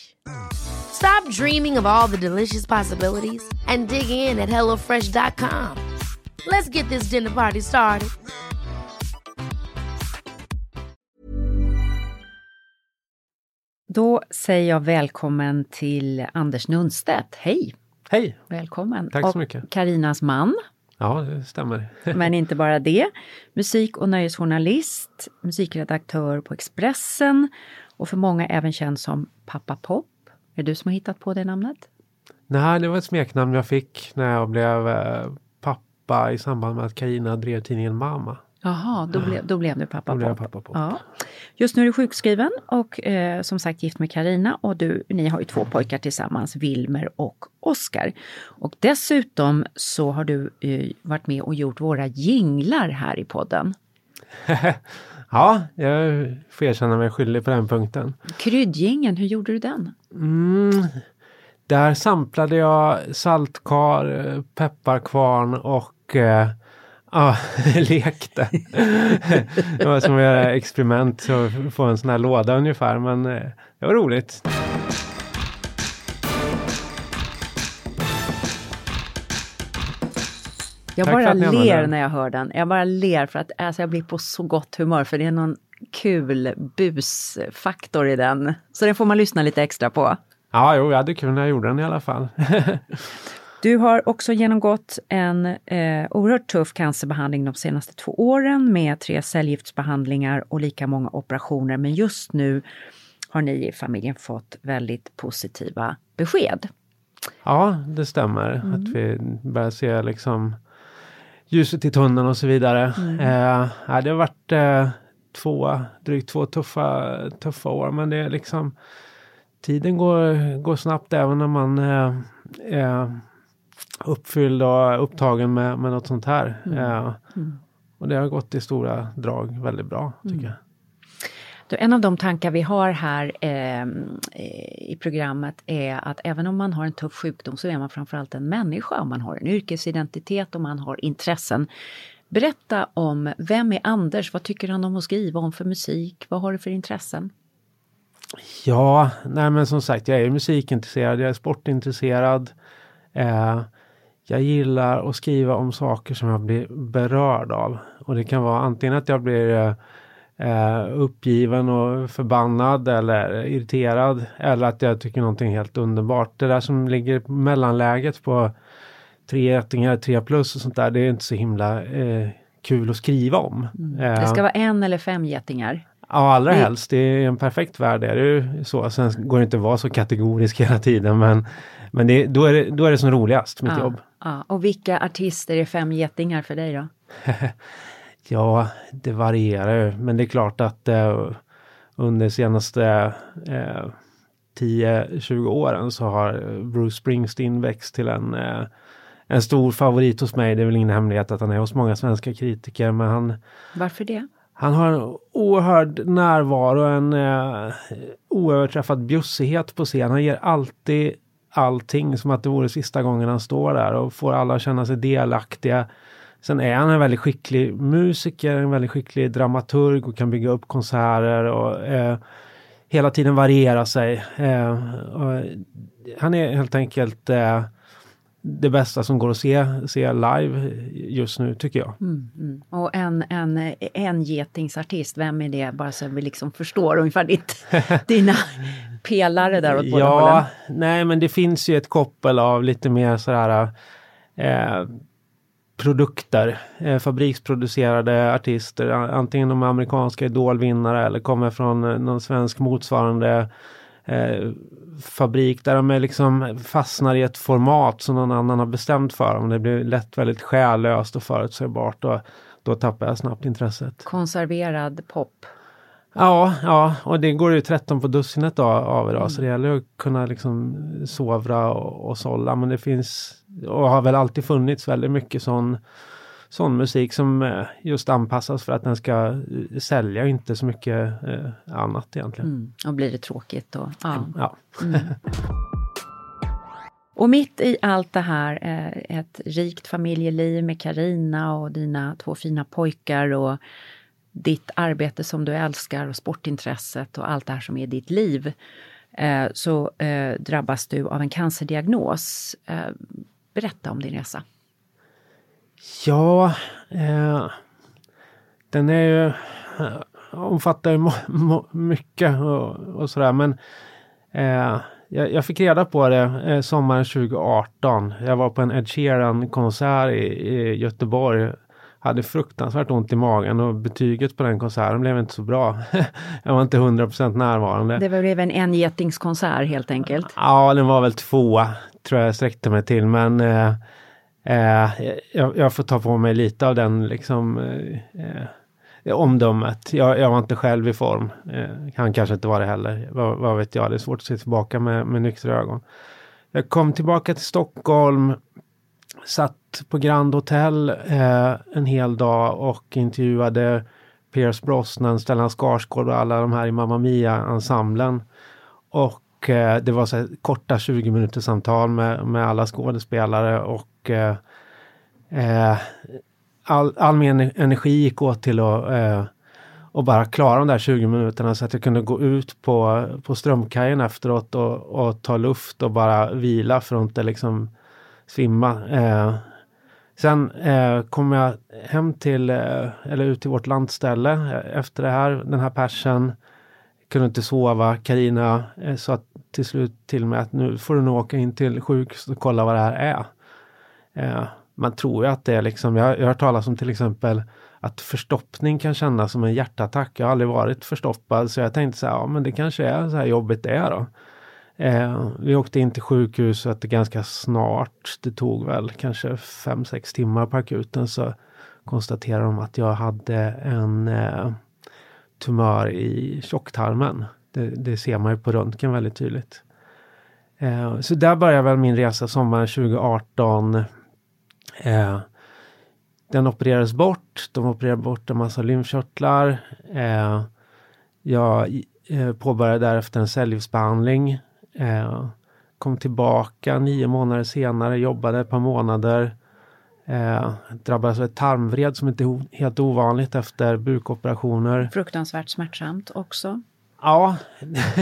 Stop dreaming of all the delicious possibilities and dig in at HelloFresh.com. Let's get this dinner party started. Då säger jag välkommen till Anders Nunstedt. Hej! Hej! Välkommen! Tack så mycket. Och Karinas man. Ja, det stämmer. *laughs* Men inte bara det. Musik och nöjesjournalist, musikredaktör på Expressen och för många även känd som Pappa Pop. Är det du som har hittat på det namnet? Nej, det var ett smeknamn jag fick när jag blev eh, pappa i samband med att Karina drev tidningen Mama. Jaha, då, ble, då blev du pappa Då Pop. pappa Pop. Ja. Just nu är du sjukskriven och eh, som sagt gift med Karina och du, ni har ju två pojkar tillsammans, Wilmer och Oskar. Och dessutom så har du eh, varit med och gjort våra jinglar här i podden. *laughs* Ja, jag får erkänna mig skyldig på den punkten. Kryddjingeln, hur gjorde du den? Mm, där samplade jag saltkar, pepparkvarn och eh, ja, *laughs* lekte. det var som att göra experiment och få en sån här låda ungefär, men eh, det var roligt. Jag Tack bara ler när jag hör den. Jag bara ler för att alltså, jag blir på så gott humör för det är någon kul busfaktor i den. Så den får man lyssna lite extra på. Ja, jo, jag hade kul när jag gjorde den i alla fall. *laughs* Du har också genomgått en eh, oerhört tuff cancerbehandling de senaste två åren med tre cellgiftsbehandlingar och lika många operationer. Men just nu har ni i familjen fått väldigt positiva besked. Ja, det stämmer. Mm. Att vi börjar se liksom ljuset i tunneln och så vidare. Mm. Eh, det har varit eh, två, drygt två tuffa, tuffa år, men det är liksom tiden går, går snabbt även när man eh, är uppfylld och upptagen med, med något sånt här. Mm. Eh, Mm. och det har gått i stora drag väldigt bra, tycker Mm. jag. Du, en av de tankar vi har här eh, i programmet är att även om man har en tuff sjukdom så är man framförallt en människa. Man har en yrkesidentitet och man har intressen. Berätta om, vem är Anders? Vad tycker han om att skriva om för musik? Vad har du för intressen? Ja, nej men som sagt, jag är musikintresserad, jag är sportintresserad. Eh, jag gillar att skriva om saker som jag blir berörd av. Och det kan vara antingen att jag blir eh, eh, eh, uppgiven och förbannad eller irriterad. Eller att jag tycker någonting helt underbart. Det där som ligger på mellanläget på tre ättingar, tre plus och sånt där, det är inte så himla eh, kul att skriva om. Det Eh, ska vara en eller fem getingar. Ja, allra Det- helst. Det är en perfekt värld. Det är ju så. Sen går det inte att vara så kategorisk *laughs* hela tiden, men, men det, då, är det, då är det som roligast, mitt Ja, jobb. ja. Och vilka artister är fem getingar för dig då? *laughs* Ja, det varierar ju, men det är klart att eh, under de senaste eh, 10-20 åren så har Bruce Springsteen växt till en, eh, en stor favorit hos mig. Det är väl ingen hemlighet att han är hos många svenska kritiker, men han, Varför det? Han har en oerhörd närvaro, en eh, oöverträffad bjussighet på scen. Han ger alltid allting som att det vore sista gången han står där och får alla att känna sig delaktiga. Sen är han en väldigt skicklig musiker, en väldigt skicklig dramaturg och kan bygga upp konserter och eh, hela tiden variera sig. Eh, han är helt enkelt eh, det bästa som går att se, se live just nu tycker jag. Mm, mm. Och en, en, en getingsartist, vem är det? Bara så vi liksom förstår ungefär ditt, *laughs* dina pelare där åt båda Ja, hållen. nej men det finns ju ett koppel av lite mer sådär eh, produkter. Eh, fabriksproducerade artister, antingen de är amerikanska idolvinnare eller kommer från eh, någon svensk motsvarande eh, fabrik där de är liksom fastnar i ett format som någon annan har bestämt för dem. Det blir lätt väldigt själlöst och förutsägbart och då tappar jag snabbt intresset. Konserverad pop. Ja, ja, och det går ju 13 på dussinet då, av idag, mm. så det gäller att kunna liksom sovra och, och sålla. Men det finns, och har väl alltid funnits väldigt mycket sån, sån musik som eh, just anpassas för att den ska eh, sälja, inte så mycket eh, annat egentligen. Mm. Och blir det tråkigt då? Ja. ja. Mm. *laughs* Och mitt i allt det här, ett rikt familjeliv med Karina och dina två fina pojkar och ditt arbete som du älskar och sportintresset och allt det här som är ditt liv, eh, så eh, drabbas du av en cancerdiagnos. Eh, berätta om din resa. Ja, eh, den är ju eh, omfattar ju mycket och, och sådär men eh, jag, jag, fick reda på det eh, sommaren 2018. Jag var på en Ed Sheeran konsert i, i Göteborg hade fruktansvärt ont i magen och betyget på den konserten blev inte så bra. *laughs* jag var inte 100% närvarande. Det blev en engetingskonsert helt enkelt? Ja, den var väl två, tror jag sträckte mig till, men eh, eh, jag, jag, får ta på mig lite av den liksom eh, eh, omdömet. Jag, jag, var inte själv i form. Eh, han kanske inte var det heller. Vad, vad vet jag, det är svårt att se tillbaka med, med nyktra ögon. Jag kom tillbaka till Stockholm satt på Grand Hotel eh, en hel dag och intervjuade Pierce Brosnan, Stellan Skarsgård och alla de här i Mamma Mia-ensemblen. Och eh, det var så korta 20 minuters samtal med, med alla skådespelare och eh, eh all, all min energi gick åt till att eh, och bara klara de där 20 minuterna så att jag kunde gå ut på, på Strömkajen efteråt och, och ta luft och bara vila för att inte liksom svimma. Eh, sen eh, kom jag hem till, eh, eller ut till vårt landställe eh, efter det här, den här persen. Kunde inte sova. Karina eh, sa till slut till mig att nu får du nog åka in till sjukhuset och kolla vad det här är. Eh, man tror ju att det är liksom, jag, jag har hört talas om till exempel att förstoppning kan kännas som en hjärtattack. Jag har aldrig varit förstoppad så jag tänkte så här, ja men det kanske är så här jobbigt det är då. Eh, vi åkte in till sjukhuset ganska snart. Det tog väl kanske 5-6 timmar på akuten så konstaterade de att jag hade en eh, tumör i tjocktarmen. Det, det, ser man ju på röntgen väldigt tydligt. Eh, så där började väl min resa sommaren 2018. Eh, den opererades bort. De opererade bort en massa lymfkörtlar. Eh, jag eh, påbörjade därefter en cellgiftsbehandling Eh, kom tillbaka nio månader senare, jobbade ett par månader. Eh, drabbades av ett tarmvred som inte är helt ovanligt efter bukoperationer. Fruktansvärt smärtsamt också. Ja.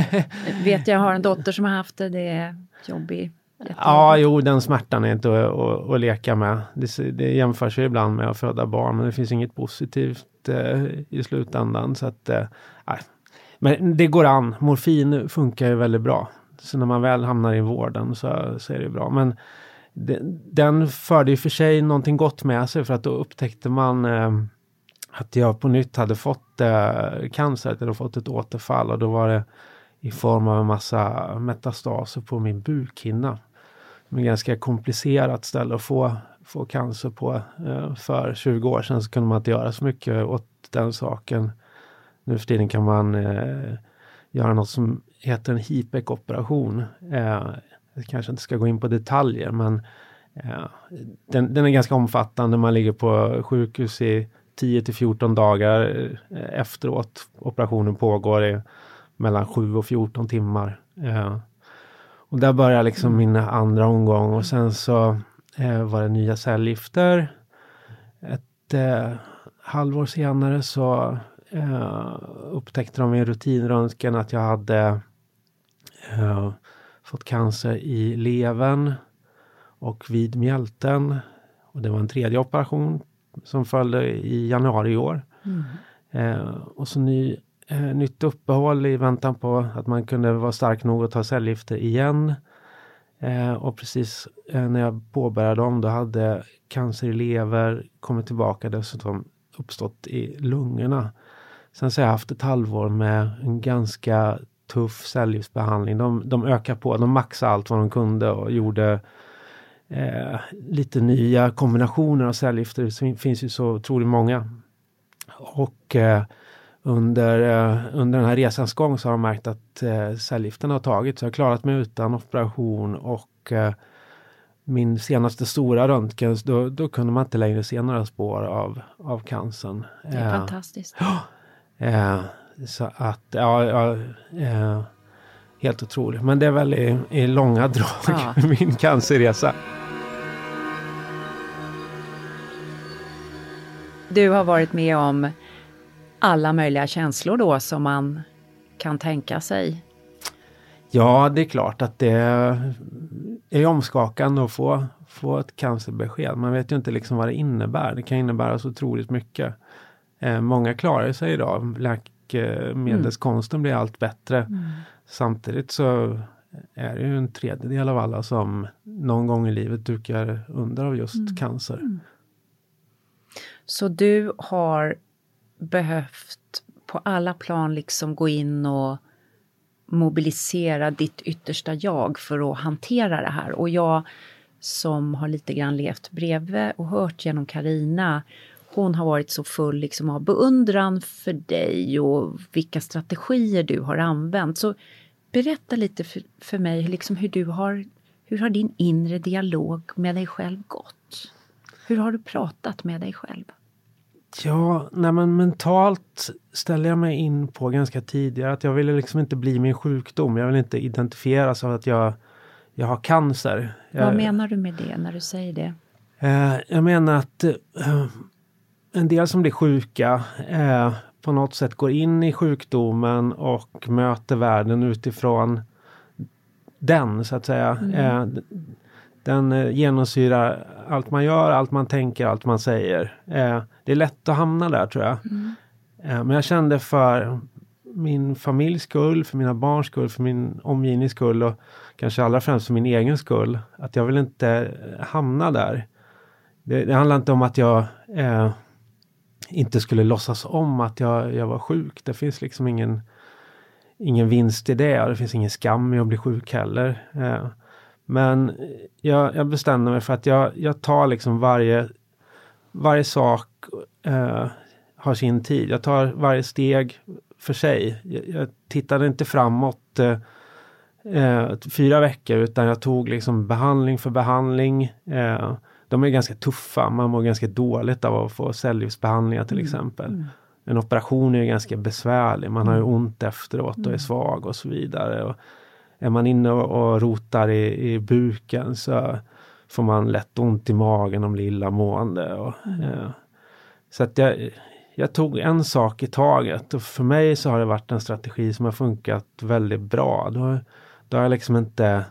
*laughs* Vet jag har en dotter som har haft det, det är jobbigt. Ja, jo, den smärtan är inte att, att, att leka med. Det, det jämförs ju ibland med att föda barn, men det finns inget positivt eh, i slutändan. Så att, eh, men det går an. Morfin funkar ju väldigt bra. Så när man väl hamnar i vården så, så är det bra. Men det, den förde i och för sig någonting gott med sig för att då upptäckte man eh, att jag på nytt hade fått eh, cancer, att jag hade fått ett återfall och då var det i form av en massa metastaser på min bukhinna. Ett ganska komplicerat ställe att få, få cancer på. Eh, för 20 år sedan så kunde man inte göra så mycket åt den saken. Nu för tiden kan man eh, göra något som heter en HIPEC-operation. Eh, jag kanske inte ska gå in på detaljer men eh, den, den, är ganska omfattande. Man ligger på sjukhus i 10 till 14 dagar eh, efteråt. Operationen pågår i mellan 7 och 14 timmar. Eh, och där börjar liksom min andra omgång och sen så eh, var det nya cellgifter. Ett eh, halvår senare så eh, upptäckte de i rutinröntgen att jag hade eh, fått cancer i levern och vid mjälten. Och det var en tredje operation som följde i januari i år. Mm. Eh, och så ny, eh, nytt uppehåll i väntan på att man kunde vara stark nog att ta cellgifter igen. Eh, och precis eh, när jag påbörjade dem, då hade cancer i lever kommit tillbaka dessutom uppstått i lungorna. Sen så har jag haft ett halvår med en ganska tuff cellgiftsbehandling. De, de ökade på, de maxade allt vad de kunde och gjorde eh, lite nya kombinationer av cellgifter. Det finns ju så otroligt många. Och eh, under, eh, under den här resans gång så har de märkt att eh, cellgifterna har tagit. Så jag har klarat mig utan operation och eh, min senaste stora röntgen, då, då kunde man inte längre se några spår av, av cancern. Det är eh, fantastiskt. *gasps* Eh, så att, ja, ja eh, helt otroligt. Men det är väl i, i långa drag ja. *laughs* min cancerresa. Du har varit med om alla möjliga känslor då som man kan tänka sig. Ja, det är klart att det är omskakande att få, få ett cancerbesked. Man vet ju inte liksom vad det innebär. Det kan innebära så otroligt mycket. Eh, många klarar sig idag. Läkemedelskonsten mm. blir allt bättre. Mm. Samtidigt så är det ju en tredjedel av alla som någon gång i livet dukar under av just mm. cancer. Mm. Så du har behövt på alla plan liksom gå in och mobilisera ditt yttersta jag för att hantera det här. Och jag som har lite grann levt bredvid och hört genom Karina hon har varit så full liksom av beundran för dig och vilka strategier du har använt. Så berätta lite för, för mig liksom hur du har, hur har din inre dialog med dig själv gått? Hur har du pratat med dig själv? Ja, nej men mentalt ställer jag mig in på ganska tidigare att jag ville liksom inte bli min sjukdom. Jag vill inte identifieras av att jag, jag har cancer. Vad jag, menar du med det när du säger det? Eh, jag menar att eh, en del som blir sjuka eh, på något sätt går in i sjukdomen och möter världen utifrån den så att säga. Mm. Eh, den eh, genomsyrar allt man gör, allt man tänker, allt man säger. Eh, det är lätt att hamna där tror jag. Mm. Eh, men jag kände för min familjs skull, för mina barns skull, för min omgivnings skull och kanske allra främst för min egen skull, att jag vill inte hamna där. Det, det handlar inte om att jag eh, inte skulle låtsas om att jag, jag var sjuk. Det finns liksom ingen, ingen vinst i det och det finns ingen skam i att bli sjuk heller. Eh, men jag, jag, bestämde mig för att jag, jag tar liksom varje, varje sak eh, har sin tid. Jag tar varje steg för sig. Jag, jag tittade inte framåt eh, eh fyra veckor utan jag tog liksom behandling för behandling. Eh, de är ganska tuffa. Man mår ganska dåligt av att få cellgiftsbehandlingar till mm. exempel. Mm. En operation är ganska besvärlig. Man har ju mm. ont efteråt och är svag och så vidare. Och är man inne och rotar i, i buken så får man lätt ont i magen och blir illamående. Och, eh, så att jag, jag tog en sak i taget och för mig så har det varit en strategi som har funkat väldigt bra. Då, då har jag liksom inte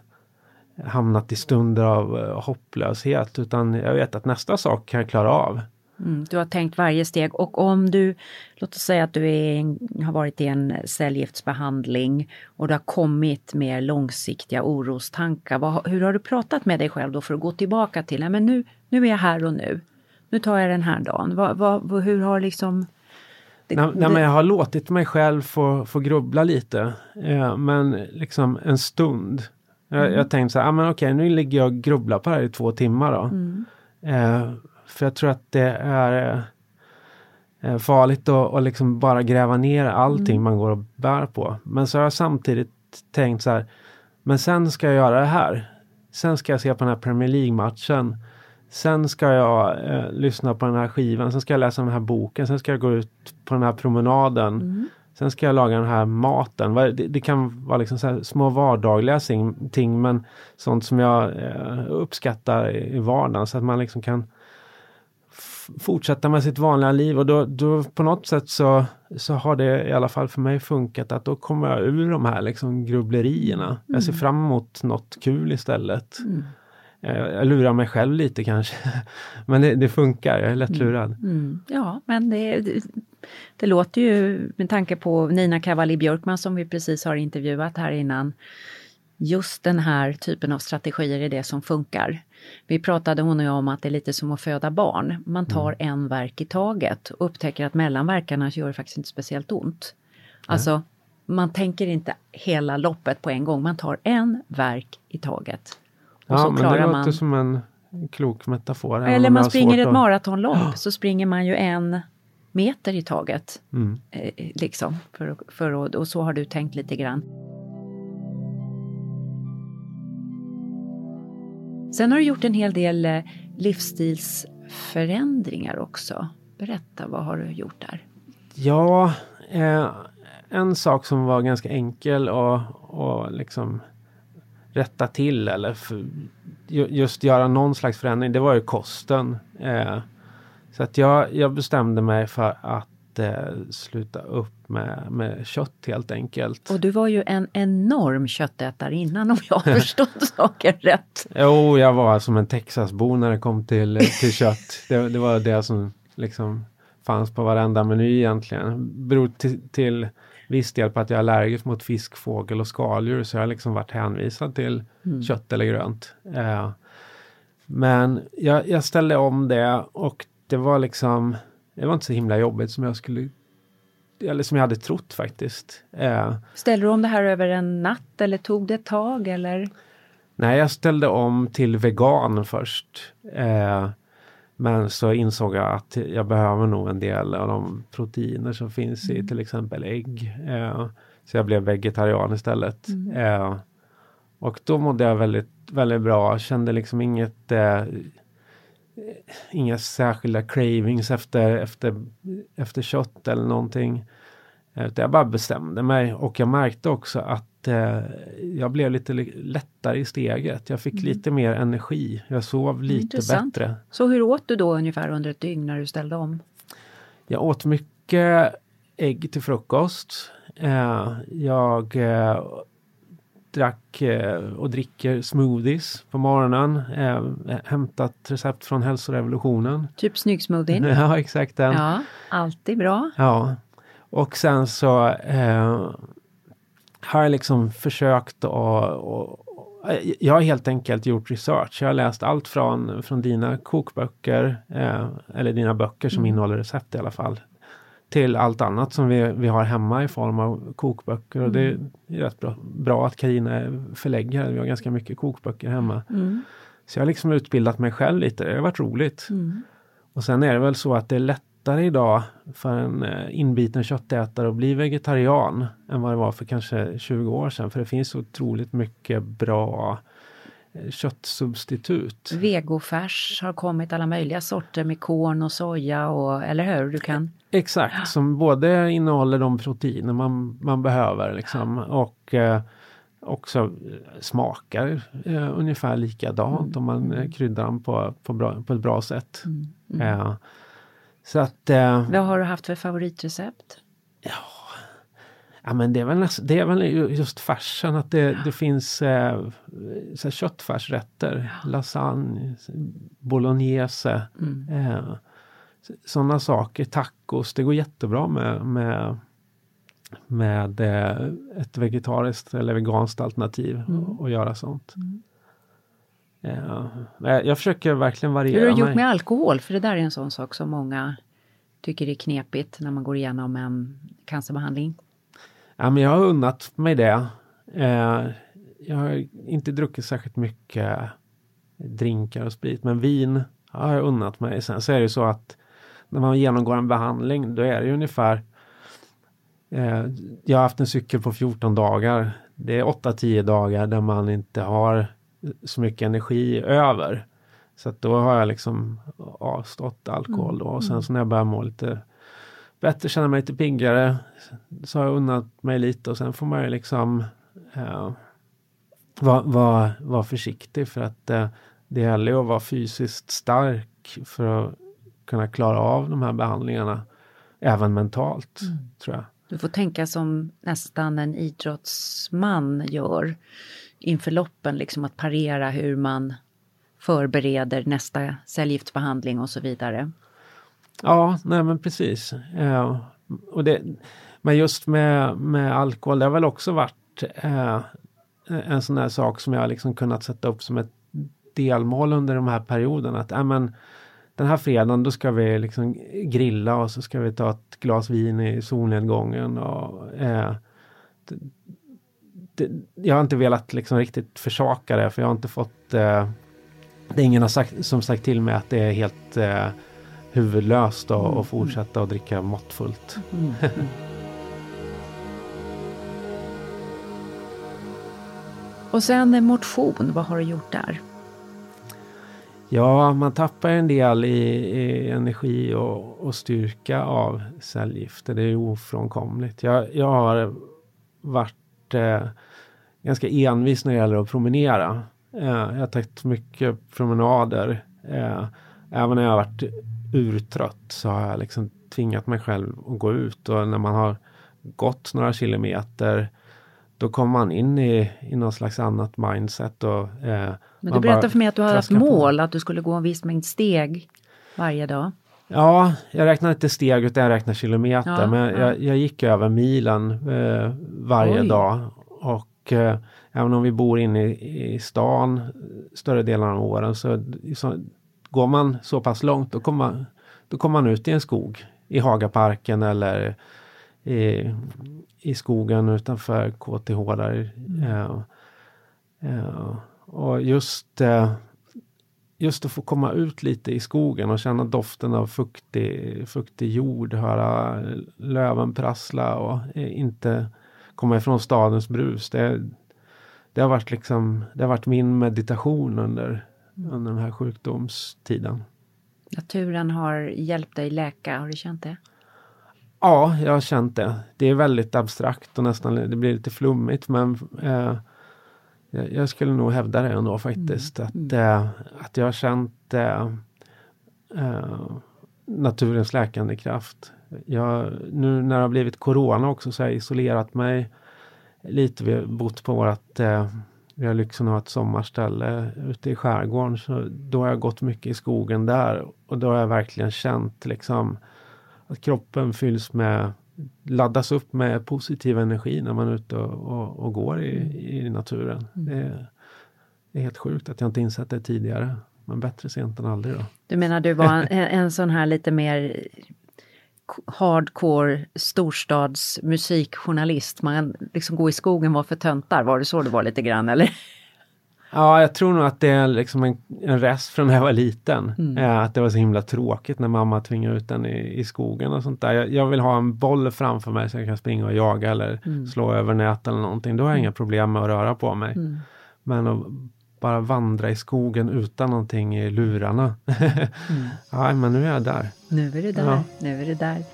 hamnat i stunder av uh, hopplöshet utan jag vet att nästa sak kan jag klara av. Mm, du har tänkt varje steg och om du, låt oss säga att du är, har varit i en cellgiftsbehandling och du har kommit med långsiktiga orostankar. Vad, hur har du pratat med dig själv då för att gå tillbaka till, nej men nu, nu är jag här och nu. Nu tar jag den här dagen. Vad, vad, hur har liksom det, nej, nej, men jag har låtit mig själv få, få grubbla lite. Eh, men liksom en stund. Mm. Jag, jag tänkte så här, ah, men okej nu ligger jag och grubblar på det här i två timmar då. Mm. Eh, för jag tror att det är eh, farligt att, att liksom bara gräva ner allting mm. man går och bär på. Men så har jag samtidigt tänkt så här, men sen ska jag göra det här. Sen ska jag se på den här Premier League-matchen. Sen ska jag eh, lyssna på den här skivan, sen ska jag läsa den här boken, sen ska jag gå ut på den här promenaden. Mm. Sen ska jag laga den här maten. Det, det kan vara liksom små vardagliga ting men sånt som jag eh, uppskattar i vardagen så att man liksom kan fortsätta med sitt vanliga liv och då, då på något sätt så, så har det i alla fall för mig funkat att då kommer jag ur de här liksom grubblerierna. Mm. Jag ser mm. fram emot något kul istället. Mm. Jag, jag lurar mig själv lite kanske. *laughs* Men det, det funkar, jag är lättlurad. Mm. mm. Ja, men det, det, låter ju med tanke på Nina Cavalli Björkman som vi precis har intervjuat här innan just den här typen av strategier är det som funkar. Vi pratade hon och jag om att det är lite som att föda barn. Man tar mm. en verk i taget och upptäcker att mellan verkarna gör det faktiskt inte speciellt ont. Alltså, man tänker inte hela loppet på en gång, man tar en verk i taget. Och ja, men det låter man... som en klok metafor. Eller man springer ett maratonlopp, *gasps* så springer man ju en meter i taget. Mm. Eh, liksom, för, för att, och så har du tänkt lite grann. Sen har du gjort en hel del eh, livsstilsförändringar också. Berätta, vad har du gjort där? Ja, eh, en sak som var ganska enkel och, och liksom rätta till eller för, just göra någon slags förändring, det var ju kosten. Eh, så att jag, jag bestämde mig för att eh, sluta upp med, med kött helt enkelt. Och du var ju en enorm köttätare innan om jag har *laughs* förstått saken rätt. Jo, jag var som en Texasbo när det kom till, till kött. Det, det, var det som liksom fanns på varenda meny egentligen. Beror till, till viss del på att jag är allergisk mot fisk, fågel och skaldjur så jag har liksom varit hänvisad till mm. kött eller grönt. Eh, men jag, jag ställde om det och det var liksom, det var inte så himla jobbigt som jag skulle eller som jag hade trott faktiskt. Eh, ställde du om det här över en natt eller tog det ett tag eller? Nej, jag ställde om till vegan först. Eh, men så insåg jag att jag behöver nog en del av de proteiner som finns mm. i till exempel ägg. Eh, så jag blev vegetarian istället. Mm. Eh, och då mådde jag väldigt, väldigt bra. Kände liksom inget eh, inga särskilda cravings efter, efter, efter kött eller någonting. Utan jag bara bestämde mig och jag märkte också att eh, jag blev lite lättare i steget. Jag fick mm. lite mer energi. Jag sov lite Intressant. bättre. Så hur åt du då ungefär under ett dygn när du ställde om? Jag åt mycket ägg till frukost. Eh, jag eh, drack eh, och dricker smoothies på morgonen. Hämtat recept från hälsorevolutionen. Typ snyggsmoothien? *laughs* Ja, exakt den. Ja, alltid bra. Ja. Och sen så eh, har jag liksom försökt att jag har helt enkelt gjort research. Jag har läst allt från, från dina kokböcker, eh, eller dina böcker som mm. innehåller recept i alla fall, till allt annat som vi, vi har hemma i form av kokböcker. Mm. Och det mm. är rätt bra, bra att Karina är förläggare. Vi har ganska mycket kokböcker hemma. Mm. Så jag har liksom utbildat mig själv lite. Det har varit roligt. Mm. Och sen är det väl så att det är lättare idag för en eh, inbiten köttätare att bli vegetarian än vad det var för kanske 20 år sedan. För det finns otroligt mycket bra Eh, köttsubstitut. Vegofärs har kommit alla möjliga sorter med korn och soja och eller hur? Du kan... Exakt, som både innehåller de proteiner man, man behöver liksom och eh, också smakar eh, ungefär likadant mm. om man eh, kryddar dem på, på, bra, på ett bra sätt. Mm. Mm. Eh, så att, eh, Vad har du haft för favoritrecept? Ja, Ja men det är väl, näst, det är väl just färsen att det, det finns eh, så köttfärsrätter. Ja. Lasagne, bolognese. Mm. Eh, Sådana saker, tacos. Det går jättebra med, med, med eh, ett vegetariskt eller veganskt alternativ mm. att göra sånt. Mm. Eh, jag försöker verkligen variera Hur har du gjort mig. med alkohol? För det där är en sån sak som många tycker är knepigt när man går igenom en cancerbehandling. Ja, men jag har unnat mig det. Eh, jag har inte druckit särskilt mycket drinkar och sprit, men vin har jag unnat mig. Sen så är det så att när man genomgår en behandling, då är det ungefär eh, jag har haft en cykel på 14 dagar. Det är 8-10 dagar där man inte har så mycket energi över. Så att då har jag liksom avstått alkohol då. och sen så när jag börjar må lite bättre, känna mig lite piggare. Så har jag unnat mig lite och sen får man ju liksom eh, vara var, var försiktig för att eh, det gäller att vara fysiskt stark för att kunna klara av de här behandlingarna. Även mentalt, mm. tror jag. Du får tänka som nästan en idrottsman gör inför loppen, liksom att parera hur man förbereder nästa cellgiftsbehandling och så vidare. Ja, nej men precis. Eh, och det, men just med, med alkohol, det har väl också varit eh, en sån här sak som jag liksom kunnat sätta upp som ett delmål under de här perioderna. Att, äh, men, den här fredagen då ska vi liksom grilla och så ska vi ta ett glas vin i solnedgången. Och, eh, det, jag har inte velat liksom riktigt försaka det för jag har inte fått eh, Det är ingen har sagt, som sagt till mig att det är helt eh, huvudlöst att mm. fortsätta att dricka måttfullt. Mm. *laughs* och sen motion, vad har du gjort där? Ja, man tappar en del i, i energi och, och, styrka av cellgifter. Det är ofrånkomligt. Jag, jag har varit eh, ganska envis när det gäller att promenera. Eh, jag har tagit mycket promenader. Eh, även när jag har varit urtrött så har jag liksom tvingat mig själv att gå ut och när man har gått några kilometer då kommer man in i, i någon slags annat mindset. Och, eh, Men du berättade för mig att du hade haft mål, på. att du skulle gå en viss mängd steg varje dag. Ja, jag räknar inte steg utan jag räknar kilometer. Ja, men ja. Jag, jag, gick över milen eh, varje Oj. dag. Och eh, även om vi bor inne i, i stan större delen av åren så, så går man så pass långt då kommer man, då kommer man ut i en skog i Hagaparken eller i, i skogen utanför KTH där. Mm. Uh, uh, och just, uh, just att få komma ut lite i skogen och känna doften av fuktig, fuktig jord, höra löven prassla och inte komma ifrån stadens brus. Det, det, har varit liksom, det har varit min meditation under, mm. under den här sjukdomstiden. Naturen har hjälpt dig läka, har du känt det? Ja, jag har känt det. Det är väldigt abstrakt och nästan det blir lite flummigt men eh, jag skulle nog hävda det ändå faktiskt. Mm. Att, mm. eh, att jag har känt eh, eh, naturens läkande kraft. Jag, nu när det har blivit Corona också så har jag isolerat mig lite. Vi har bott på vårt eh, vi har lyxen att ha ett sommarställe ute i skärgården. Så då har jag gått mycket i skogen där och då har jag verkligen känt liksom att kroppen fylls med, laddas upp med positiv energi när man är ute och, och, och går i, i naturen. Mm. Det, är, det, är, helt sjukt att jag inte insett det tidigare. Men bättre sent än aldrig då. Du menar du var en, en sån här lite mer hardcore storstadsmusikjournalist. Man liksom gå i skogen var för töntar. Var det så det var lite grann eller? Ja, jag tror nog att det är liksom en, en rest från när jag var liten. Mm. Eh, att det var så himla tråkigt när mamma tvingade ut den i, i skogen och sånt där. Jag, jag, vill ha en boll framför mig så jag kan springa och jaga eller mm. slå över nät eller någonting. Då har jag inga problem med att röra på mig. Mm. Men att bara vandra i skogen utan någonting i lurarna. *laughs* mm. Men nu är jag där. Nu är du där. Ja. Nu är du där.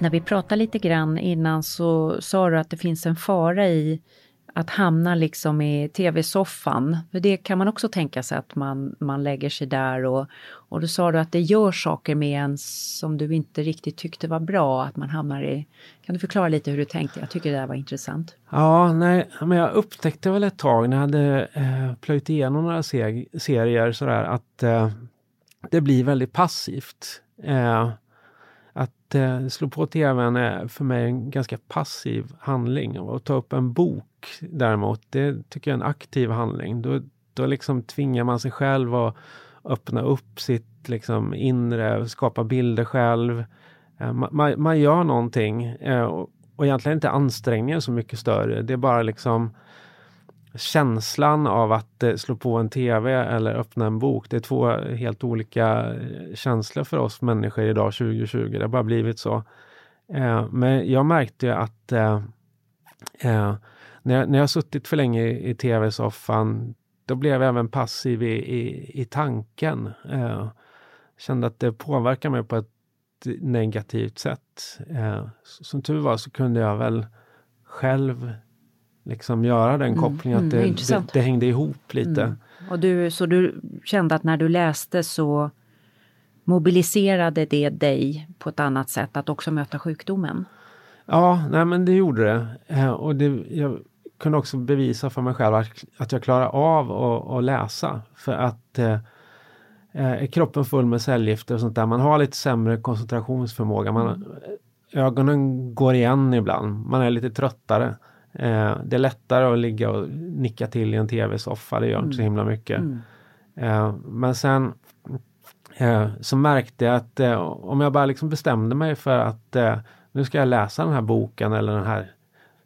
När vi pratade lite grann innan så sa du att det finns en fara i att hamna liksom i tv-soffan. För det kan man också tänka sig att man, man lägger sig där och, och då sa du att det gör saker med en som du inte riktigt tyckte var bra, att man hamnar i... Kan du förklara lite hur du tänkte? Jag tycker det där var intressant. Ja, nej, men jag upptäckte väl ett tag när jag hade eh, plöjt igenom några serier sådär att eh, det blir väldigt passivt. Eh, att eh, slå på tvn är för mig en ganska passiv handling. Och att ta upp en bok däremot, det tycker jag är en aktiv handling. Då, då liksom tvingar man sig själv att öppna upp sitt liksom, inre, skapa bilder själv. Eh, man, man, man, gör någonting eh, och, och egentligen inte ansträngningen så mycket större. Det är bara liksom känslan av att eh, slå på en TV eller öppna en bok. Det är två helt olika känslor för oss människor idag 2020. Det har bara blivit så. Men jag märkte att när, jag, när jag suttit för länge i, i tv-soffan, då blev jag även passiv i, i, i tanken. Eh, kände att det påverkar mig på ett negativt sätt. som tur var så kunde jag väl själv liksom göra den mm, kopplingen, mm, att det, det, det, hängde ihop lite. Mm. Och du, så du kände att när du läste så mobiliserade det dig på ett annat sätt att också möta sjukdomen? Ja, nej men det gjorde det. Eh, och det, jag kunde också bevisa för mig själv att, att jag klarar av att, att läsa. För att eh, eh, är kroppen full med cellgifter och sånt där. Man har lite sämre koncentrationsförmåga. Man, ögonen går igen ibland. Man är lite tröttare. Eh, det är lättare att ligga och nicka till i en tv-soffa. Det gör inte så himla mycket. Mm. Eh, men sen eh, så märkte jag att eh, om jag bara liksom bestämde mig för att nu ska jag läsa den här boken eller den här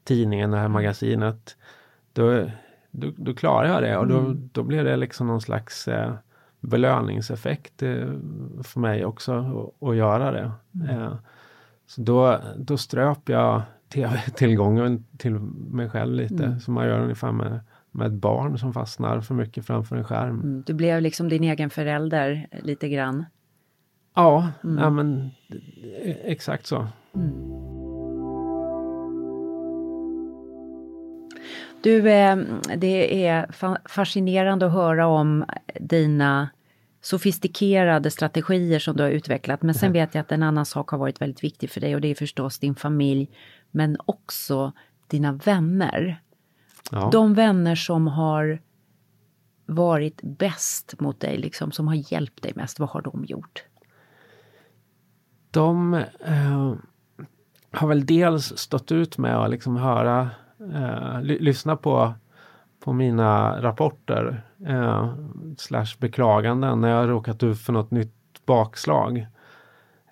tidningen, det här magasinet. Då, då, då klarar jag det och då, Mm. då blir det liksom någon slags eh, belöningseffekt eh, för mig också att- göra det. Mm. Eh, så då, då ströp jag tv-tillgången *laughs* till mig själv lite, Mm. som man gör ungefär med, med ett barn som fastnar för mycket framför en skärm. Mm. Du blev liksom din egen förälder lite grann. Ja, Mm. ja men eh, exakt så. Du, eh, det är fa- fascinerande att höra om dina sofistikerade strategier som du har utvecklat. Men sen vet jag att en annan sak har varit väldigt viktig för dig och det är förstås din familj. Men också dina vänner. Ja. De vänner som har varit bäst mot dig, liksom, som har hjälpt dig mest. Vad har de gjort? de eh, har väl dels stått ut med att liksom höra, eh, lyssna på, på mina rapporter eh, slash beklaganden när jag råkat ut för något nytt bakslag.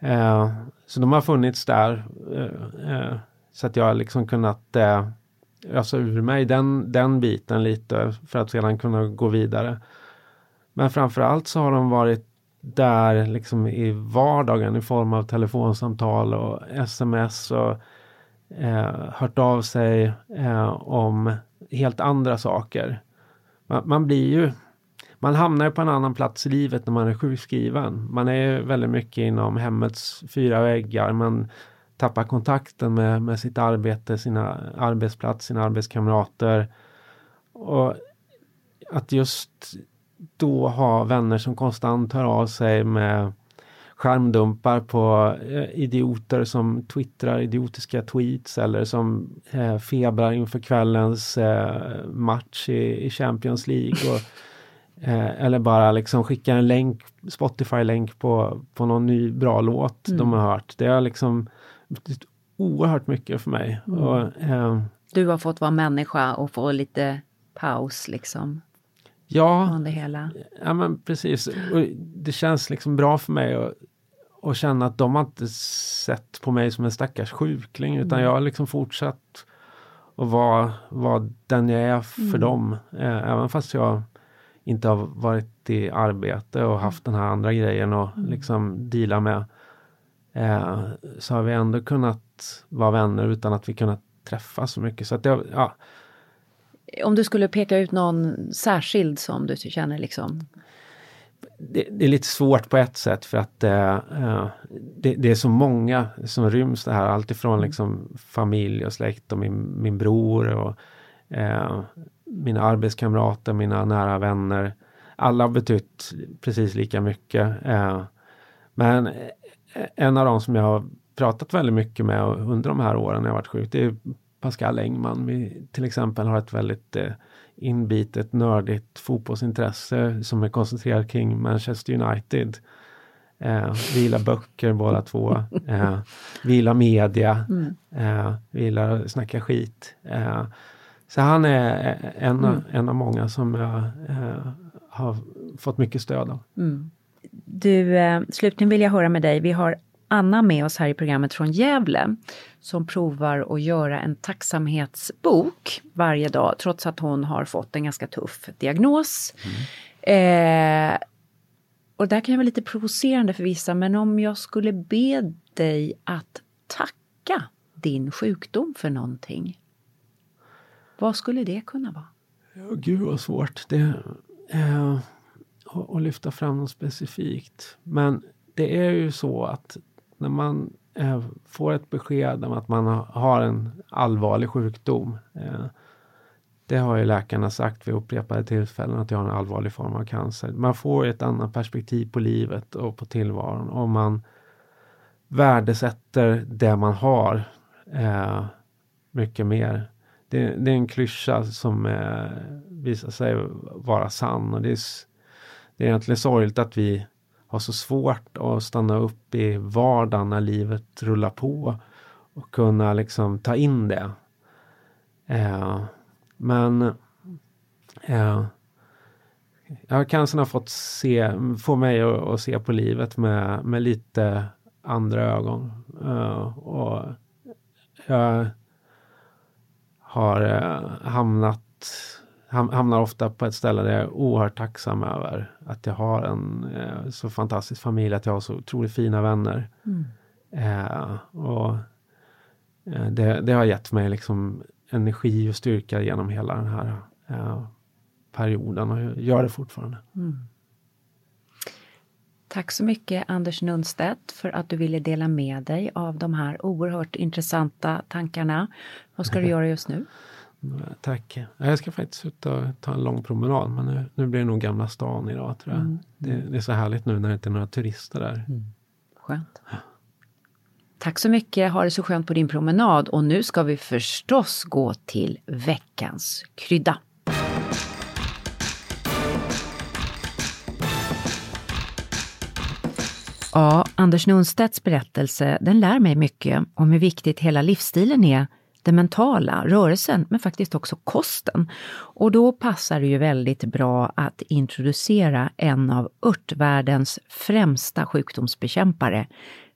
Eh, så de har funnits där eh, eh, så att jag liksom kunnat eh, ösa ur mig den, den biten lite för att sedan kunna gå vidare. Men framförallt så har de varit där liksom i vardagen i form av telefonsamtal och sms och eh, hört av sig eh, om helt andra saker. Man, man blir ju man hamnar ju på en annan plats i livet när man är sjukskriven. Man är ju väldigt mycket inom hemmets fyra väggar. Man tappar kontakten med, med sitt arbete, sina arbetsplats, sina arbetskamrater. Och att just då ha vänner som konstant hör av sig med skärmdumpar på eh, idioter som twittrar idiotiska tweets eller som eh, febrar inför kvällens eh, match i, i Champions League. Och, *laughs* eh, eller bara liksom skickar en länk, Spotify-länk på, på någon ny bra låt Mm. de har hört. Det har liksom betytt oerhört mycket för mig. Mm. Och, eh, Du har fått vara människa och få lite paus liksom ja, från det hela. Ja men precis. Och det känns liksom bra för mig att, att känna att de har inte sett på mig som en stackars sjukling utan Mm. jag har liksom fortsatt att vara, vara den jag är för Mm. dem. Eh, även fast jag inte har varit i arbete och haft den här andra grejen och Mm. liksom deala med. Eh, så har vi ändå kunnat vara vänner utan att vi kunnat träffas så mycket. Så att det, ja, Om du skulle peka ut någon särskild som du känner liksom. Det, det är lite svårt på ett sätt för att eh, eh, det, det är så många som ryms det här. Alltifrån liksom familj och släkt och min, min bror och eh, mina arbetskamrater, mina nära vänner. Alla har betytt precis lika mycket. Eh, men eh, en av de som jag har pratat väldigt mycket med under de här åren när jag varit sjuk, det är Pascal Engman. Vi till exempel har ett väldigt eh, inbitet, nördigt fotbollsintresse som är koncentrerat kring Manchester United. Eh, vi gillar böcker båda två. Eh, vi gillar media. Mm. Eh, vi gillar att snacka skit. Eh, så han är en, av- Mm. en av många som jag eh, har fått mycket stöd av. Mm. Du, eh, slutligen vill jag höra med dig. Vi har Anna med oss här i programmet från Gävle som provar att göra en tacksamhetsbok varje dag trots att hon har fått en ganska tuff diagnos. Eh, och det här kan ju vara lite provocerande för vissa men om jag skulle be dig att tacka din sjukdom för någonting. Vad skulle det kunna vara? Ja, gud vad svårt. Det, eh, att lyfta fram något specifikt. Men det är ju så att när man eh, får ett besked om att man har en allvarlig sjukdom. Eh, det har ju läkarna sagt vid upprepade tillfällen att jag har en allvarlig form av cancer. Man får ett annat perspektiv på livet och på tillvaron om man värdesätter det man har eh, mycket mer. Det, det är en klyscha som eh, visar sig vara sann och det är, det är egentligen sorgligt att vi har så svårt att stanna upp i vardagen när livet rullar på och kunna liksom ta in det. Eh, men eh, ja, cancern har fått se, få mig att, att, se på livet med, med lite andra ögon. Uh, och jag har uh, hamnat hamnar ofta på ett ställe där jag är oerhört tacksam över att jag har en uh, så fantastisk familj, att jag har så otroligt fina vänner. Mm. och det, det, har gett mig liksom energi och styrka genom hela den här perioden och gör det fortfarande. Mm. Tack så mycket Anders Nundstedt för att du ville dela med dig av de här oerhört intressanta tankarna. Vad ska du *laughs* göra just nu? Tack. Jag ska faktiskt ut och ta en lång promenad men nu, nu blir det nog Gamla stan idag tror jag. Mm. Det, det, är så härligt nu när det inte är några turister där. Mm. Skönt. Tack så mycket, ha det så skönt på din promenad och nu ska vi förstås gå till veckans krydda. Ja, Anders Nunstedts berättelse den lär mig mycket om hur viktigt hela livsstilen är det mentala, rörelsen, men faktiskt också kosten. Och då passar det ju väldigt bra att introducera en av örtvärldens främsta sjukdomsbekämpare.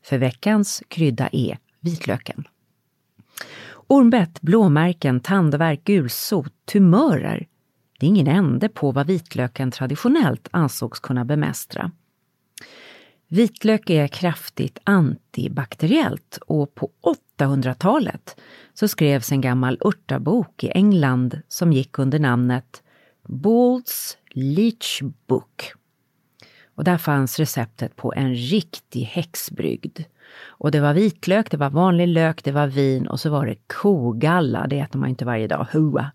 För veckans krydda är vitlöken. Ormbett, blåmärken, tandvärk, gulsot, tumörer. Det är ingen ände på vad vitlöken traditionellt ansågs kunna bemästra. Vitlök är kraftigt antibakteriellt och på 800-talet så skrevs en gammal örtabok i England som gick under namnet Ball's Leech Book. Och där fanns receptet på en riktig häxbrygd. Och det var vitlök, det var vanlig lök, det var vin och så var det kogalla, det äter man inte varje dag, hua.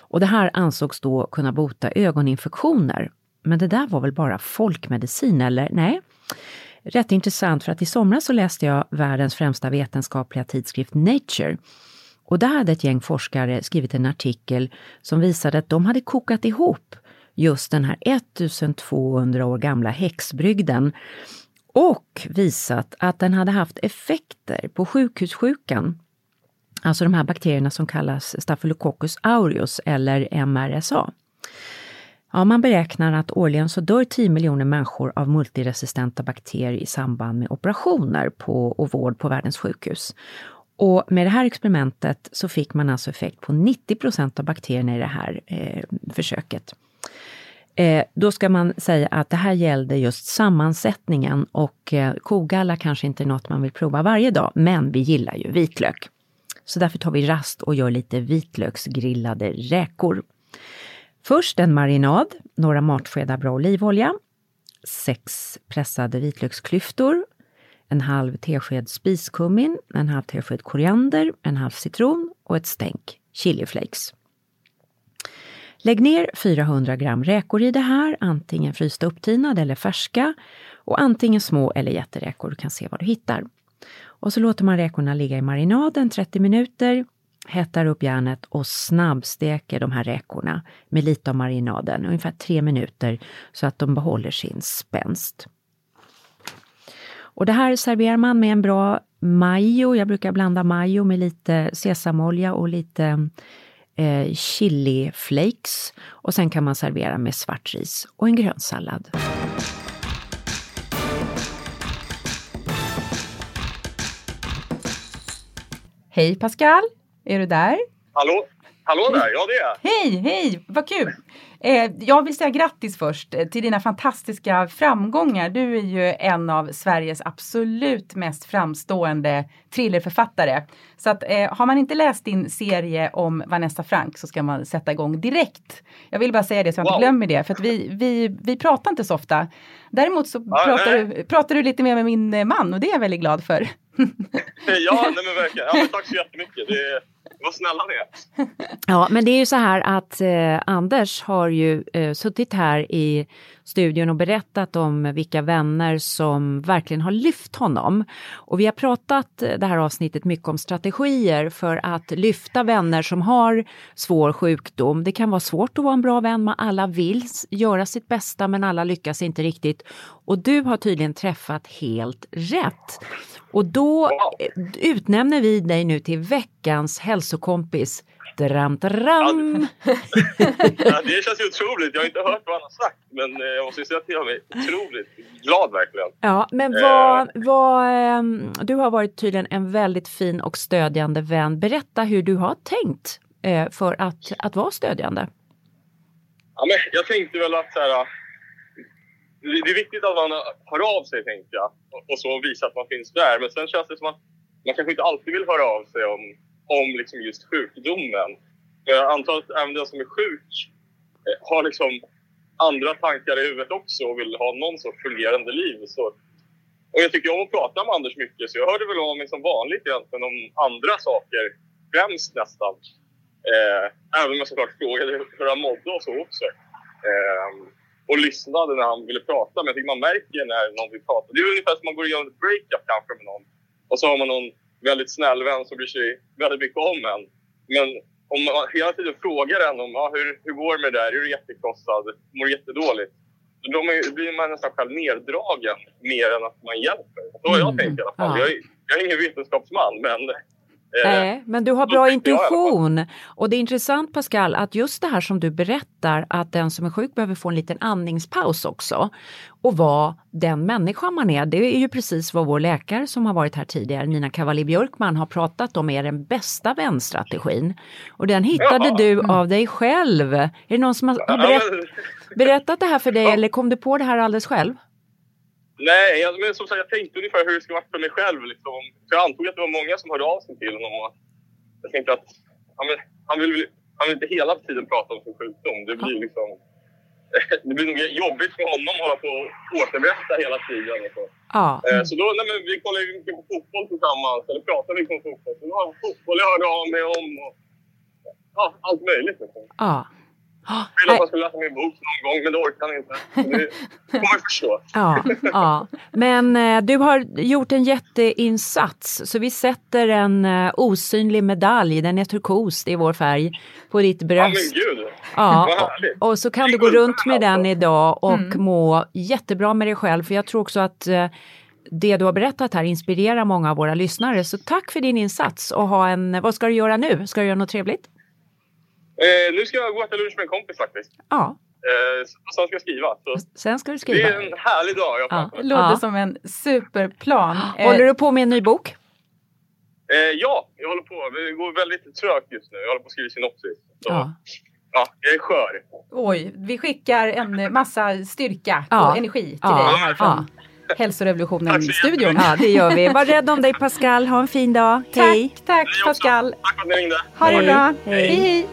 Och det här ansågs då kunna bota ögoninfektioner. Men det där var väl bara folkmedicin, eller nej? rätt intressant för att i somras så läste jag världens främsta vetenskapliga tidskrift Nature. Och där hade ett gäng forskare skrivit en artikel som visade att de hade kokat ihop just den här 1200 år gamla häxbrygden och visat att den hade haft effekter på sjukhussjukan. Alltså de här bakterierna som kallas Staphylococcus aureus eller MRSA. Ja, man beräknar att årligen så dör 10 miljoner människor av multiresistenta bakterier i samband med operationer på, och vård på världens sjukhus. Och med det här experimentet så fick man alltså effekt på 90 procent av bakterierna i det här eh, försöket. Eh, då ska man säga att det här gällde just sammansättningen och eh, kogalla kanske inte är något man vill prova varje dag, men vi gillar ju vitlök. Så därför tar vi rast och gör lite vitlöksgrillade räkor. Först en marinad, några matskedar bra olivolja, sex pressade vitlöksklyftor, en halv tesked spiskummin, en halv tesked koriander, en halv citron och ett stänk chiliflakes. Lägg ner 400 gram räkor i det här, antingen frysta upptinade eller färska och antingen små eller jätteräkor, du kan se vad du hittar. Och så låter man räkorna ligga i marinaden 30 minuter hettar upp järnet och snabbsteker de här räkorna med lite av marinaden, ungefär 3 minuter, så att de behåller sin spänst. Och det här serverar man med en bra majo. Jag brukar blanda majo med lite sesamolja och lite eh, chili flakes. Och sen kan man servera med svart ris och en grönsallad. Hej Pascal! Är du där? Hallå? Hallå där, ja det är jag. Hej, hej, vad kul! Eh, jag vill säga grattis först eh, till dina fantastiska framgångar. Du är ju en av Sveriges absolut mest framstående thrillerförfattare. Så att eh, har man inte läst din serie om Vanessa Frank så ska man sätta igång direkt. Jag vill bara säga det så jag wow. inte glömmer det, för att vi, vi, vi pratar inte så ofta. Däremot så pratar, du, pratar du lite mer med min man och det är jag väldigt glad för ja, nej men verkligen. Ja, men tack så jättemycket. Det vad snälla ni är. Ja, men det är ju så här att eh, Anders har ju eh, suttit här i studion och berättat om vilka vänner som verkligen har lyft honom. Och vi har pratat det här avsnittet mycket om strategier för att lyfta vänner som har svår sjukdom. Det kan vara svårt att vara en bra vän, man alla vill göra sitt bästa men alla lyckas inte riktigt. Och du har tydligen träffat helt rätt. Och då eh, utnämner vi dig nu till veckans hälsokompis. Dram, dram. Ja, det känns ju otroligt. Jag har inte hört vad han har sagt, men eh, jag måste säga att jag är otroligt glad verkligen. Ja, men vad, vad, ehm, du har varit tydligen en väldigt fin och stödjande vän. Berätta hur du har tänkt eh, för att, att vara stödjande. Ja, men jag tänkte väl att så här, det är viktigt att man hör av sig, tänkte jag. Och- Och så visa att man finns där. Men sen känns det som att man kanske inte alltid vill höra av sig om, om liksom just sjukdomen. Jag antar att även den som är sjuk eh, har liksom andra tankar i huvudet också och vill ha någon sorts fungerande liv. Så, och jag tycker om att prata med Anders mycket, så jag hörde väl av mig som vanligt egentligen om andra saker. Främst nästan. Eh, även om jag såklart frågade hur han mådde och så också. Eh, och lyssnade när han ville prata. Men jag tycker man märker när någon vill prata. Det är ungefär som man går igenom ett breakup kanske med någon. Och så har man någon väldigt snäll vän som bryr sig väldigt mycket om en. Men om man hela tiden frågar en om ja, hur, hur går det med det där? Är du jättekrossad? Mår du jättedåligt? Då blir man nästan själv neddragen mer än att man hjälper. Så har jag Mm. tänkt i alla fall. Ja. Jag, jag är ingen vetenskapsman, men... eh, Nej, men du har bra intuition. Och det är intressant Pascal att just det här som du berättar att den som är sjuk behöver få en liten andningspaus också. Och vara den människa man är. Det är ju precis vad vår läkare som har varit här tidigare, Nina Cavalli Björkman, har pratat om är den bästa vänstrategin. Och den hittade Jaha. du av dig själv. Är det någon som har, Ja, berätt, berättat det här för dig eller kom du på det här alldeles själv? Nej, jag, men som sagt, jag tänkte ungefär hur det skulle vara för mig själv. Liksom. För jag antog att det var många som hörde av sig till honom. Och jag tänkte att ja, men, han, vill, han vill inte hela tiden prata om sin sjukdom. Det blir liksom... *laughs* Det blir nog jobbigt för honom att hålla på och återberätta hela tiden. Och så. Ja. Eh, Så då, nej, men vi kollade ju mycket på fotboll tillsammans. Eller pratade mycket om fotboll. Så det var fotboll jag hörde av mig om. Och, ja, allt möjligt. Liksom. Ja. Jag ville att han skulle läsa min bok någon gång, men det orkar han inte. Så Det får man förstå. *laughs* Ja, ja. men eh, du har gjort en jätteinsats så vi sätter en eh, osynlig medalj, den är turkos, det är vår färg, på ditt Ja, bröst. men gud. Ja, och, och så kan du gå runt med den idag och må jättebra med dig själv för jag tror också att eh, det du har berättat här inspirerar många av våra lyssnare. Så tack för din insats och ha en, vad ska du göra nu? Ska du göra något trevligt? Eh, nu ska jag gå och äta lunch med en kompis faktiskt. Ja, Eh, sen ska jag skriva. Så sen ska du det skriva. är en härlig dag. Jag Ja. Det låter Ja. som en superplan. *gasps* Eh, Håller du på med en ny bok? Eh, ja, jag håller på. Det går väldigt trögt just nu. Jag håller på att skriva synopsis. Så, ja. Ja. jag är skör. Oj, vi skickar en massa styrka Ja. och energi till Ja. dig här från Ja. Tack Hälsorevolutionen-studion. Ja, det gör vi. Var rädd om dig Pascal. Ha en fin dag. Hej! Tack, tack Ni också. Pascal. Tack för att ni ringde. Ha det Hej. bra. Hej. hej. hej.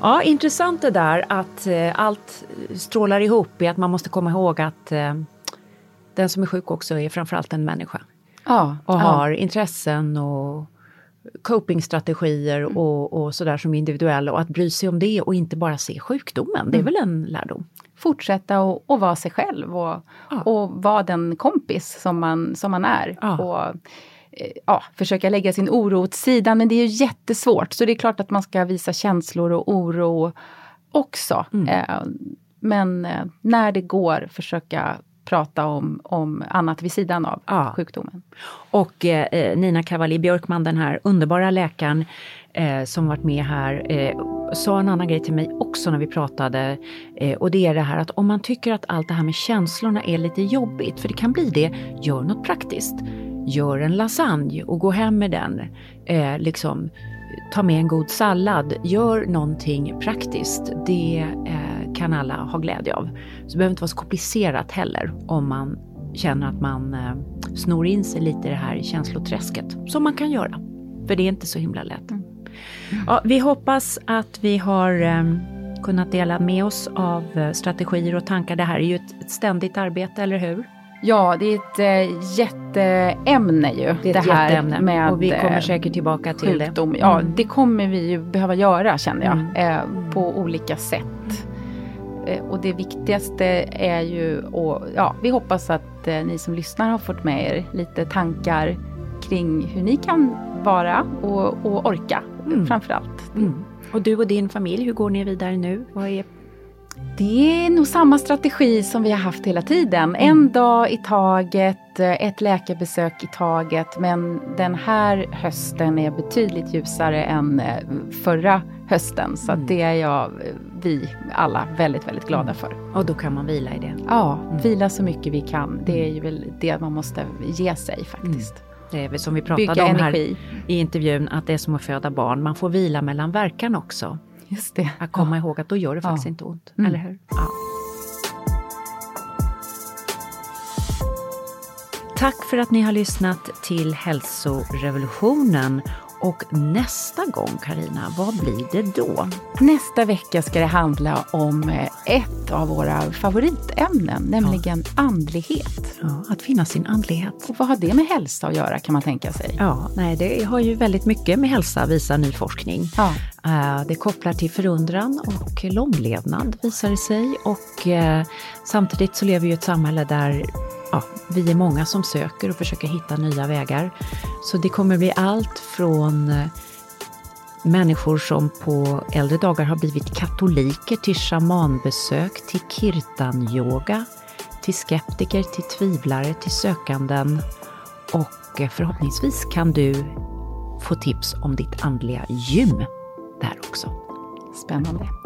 Ja, intressant det där att eh, allt strålar ihop i att man måste komma ihåg att eh, den som är sjuk också är framförallt en människa. Ja, Och ja. har intressen och copingstrategier och, och sådär som är individuella och att bry sig om det och inte bara se sjukdomen. Det är väl en lärdom? Fortsätta och, och vara sig själv och, Ja. och vara den kompis som man, som man är. Ja. Och, ja, försöka lägga sin oro åt sidan men det är ju jättesvårt så det är klart att man ska visa känslor och oro också. Mm. Eh, men eh, när det går försöka prata om, om annat vid sidan av Ja. sjukdomen. Och eh, Nina Cavalli Björkman, den här underbara läkaren eh, som varit med här, eh, sa en annan grej till mig också när vi pratade. Eh, och det är det här att om man tycker att allt det här med känslorna är lite jobbigt, för det kan bli det, gör något praktiskt. Gör en lasagne och gå hem med den. Eh, liksom, ta med en god sallad, gör någonting praktiskt. Det eh, kan alla ha glädje av. Så det behöver inte vara så komplicerat heller om man känner att man eh, snor in sig lite i det här känsloträsket. Som man kan göra. För det är inte så himla lätt. Ja, vi hoppas att vi har eh, kunnat dela med oss av eh, strategier och tankar. Det här är ju ett, ett ständigt arbete, eller hur? Ja, det är ett äh, jätteämne ju. Det det här jätteämne med och vi kommer eh, säkert tillbaka till sjukdom. det. Ja, Mm. det kommer vi ju behöva göra känner jag. Mm. Eh, på olika sätt. Eh, och det viktigaste är ju, och, ja, vi hoppas att eh, ni som lyssnar har fått med er lite tankar kring hur ni kan vara och, och orka Mm. framför allt. Mm. Och du och din familj, hur går ni vidare nu? Vad är... Det är nog samma strategi som vi har haft hela tiden. En dag i taget, eh, ett läkarbesök i taget. Men den här hösten är betydligt ljusare än eh, förra hösten. Så att det är jag, eh, vi alla väldigt, väldigt glada för. Och då kan man vila i det. Ja, vila så mycket vi kan. Det är ju väl det man måste ge sig faktiskt. Det är väl som vi pratade Bygga om energi. här i intervjun, att det är som att föda barn. Man får vila mellan verkan också. Just det. Att komma ihåg att då gör det faktiskt Ja. inte ont. Mm. Eller hur? Ja. Tack för att ni har lyssnat till Hälsorevolutionen. Och nästa gång, Karina, vad blir det då? Nästa vecka ska det handla om eh, ett av våra favoritämnen, nämligen andlighet. Ja, att finna sin andlighet. Och vad har det med hälsa att göra kan man tänka sig? Ja, nej, det har ju väldigt mycket med hälsa, visar ny forskning. Ja. Eh, Det kopplar till förundran och långlevnad visar det sig. Och eh, samtidigt så lever vi i ett samhälle där ja, vi är många som söker och försöker hitta nya vägar. Så det kommer bli allt från eh, människor som på äldre dagar har blivit katoliker till shamanbesök, till kirtanyoga, till skeptiker, till tvivlare, till sökanden. Och eh, förhoppningsvis kan du få tips om ditt andliga gym där också. Spännande.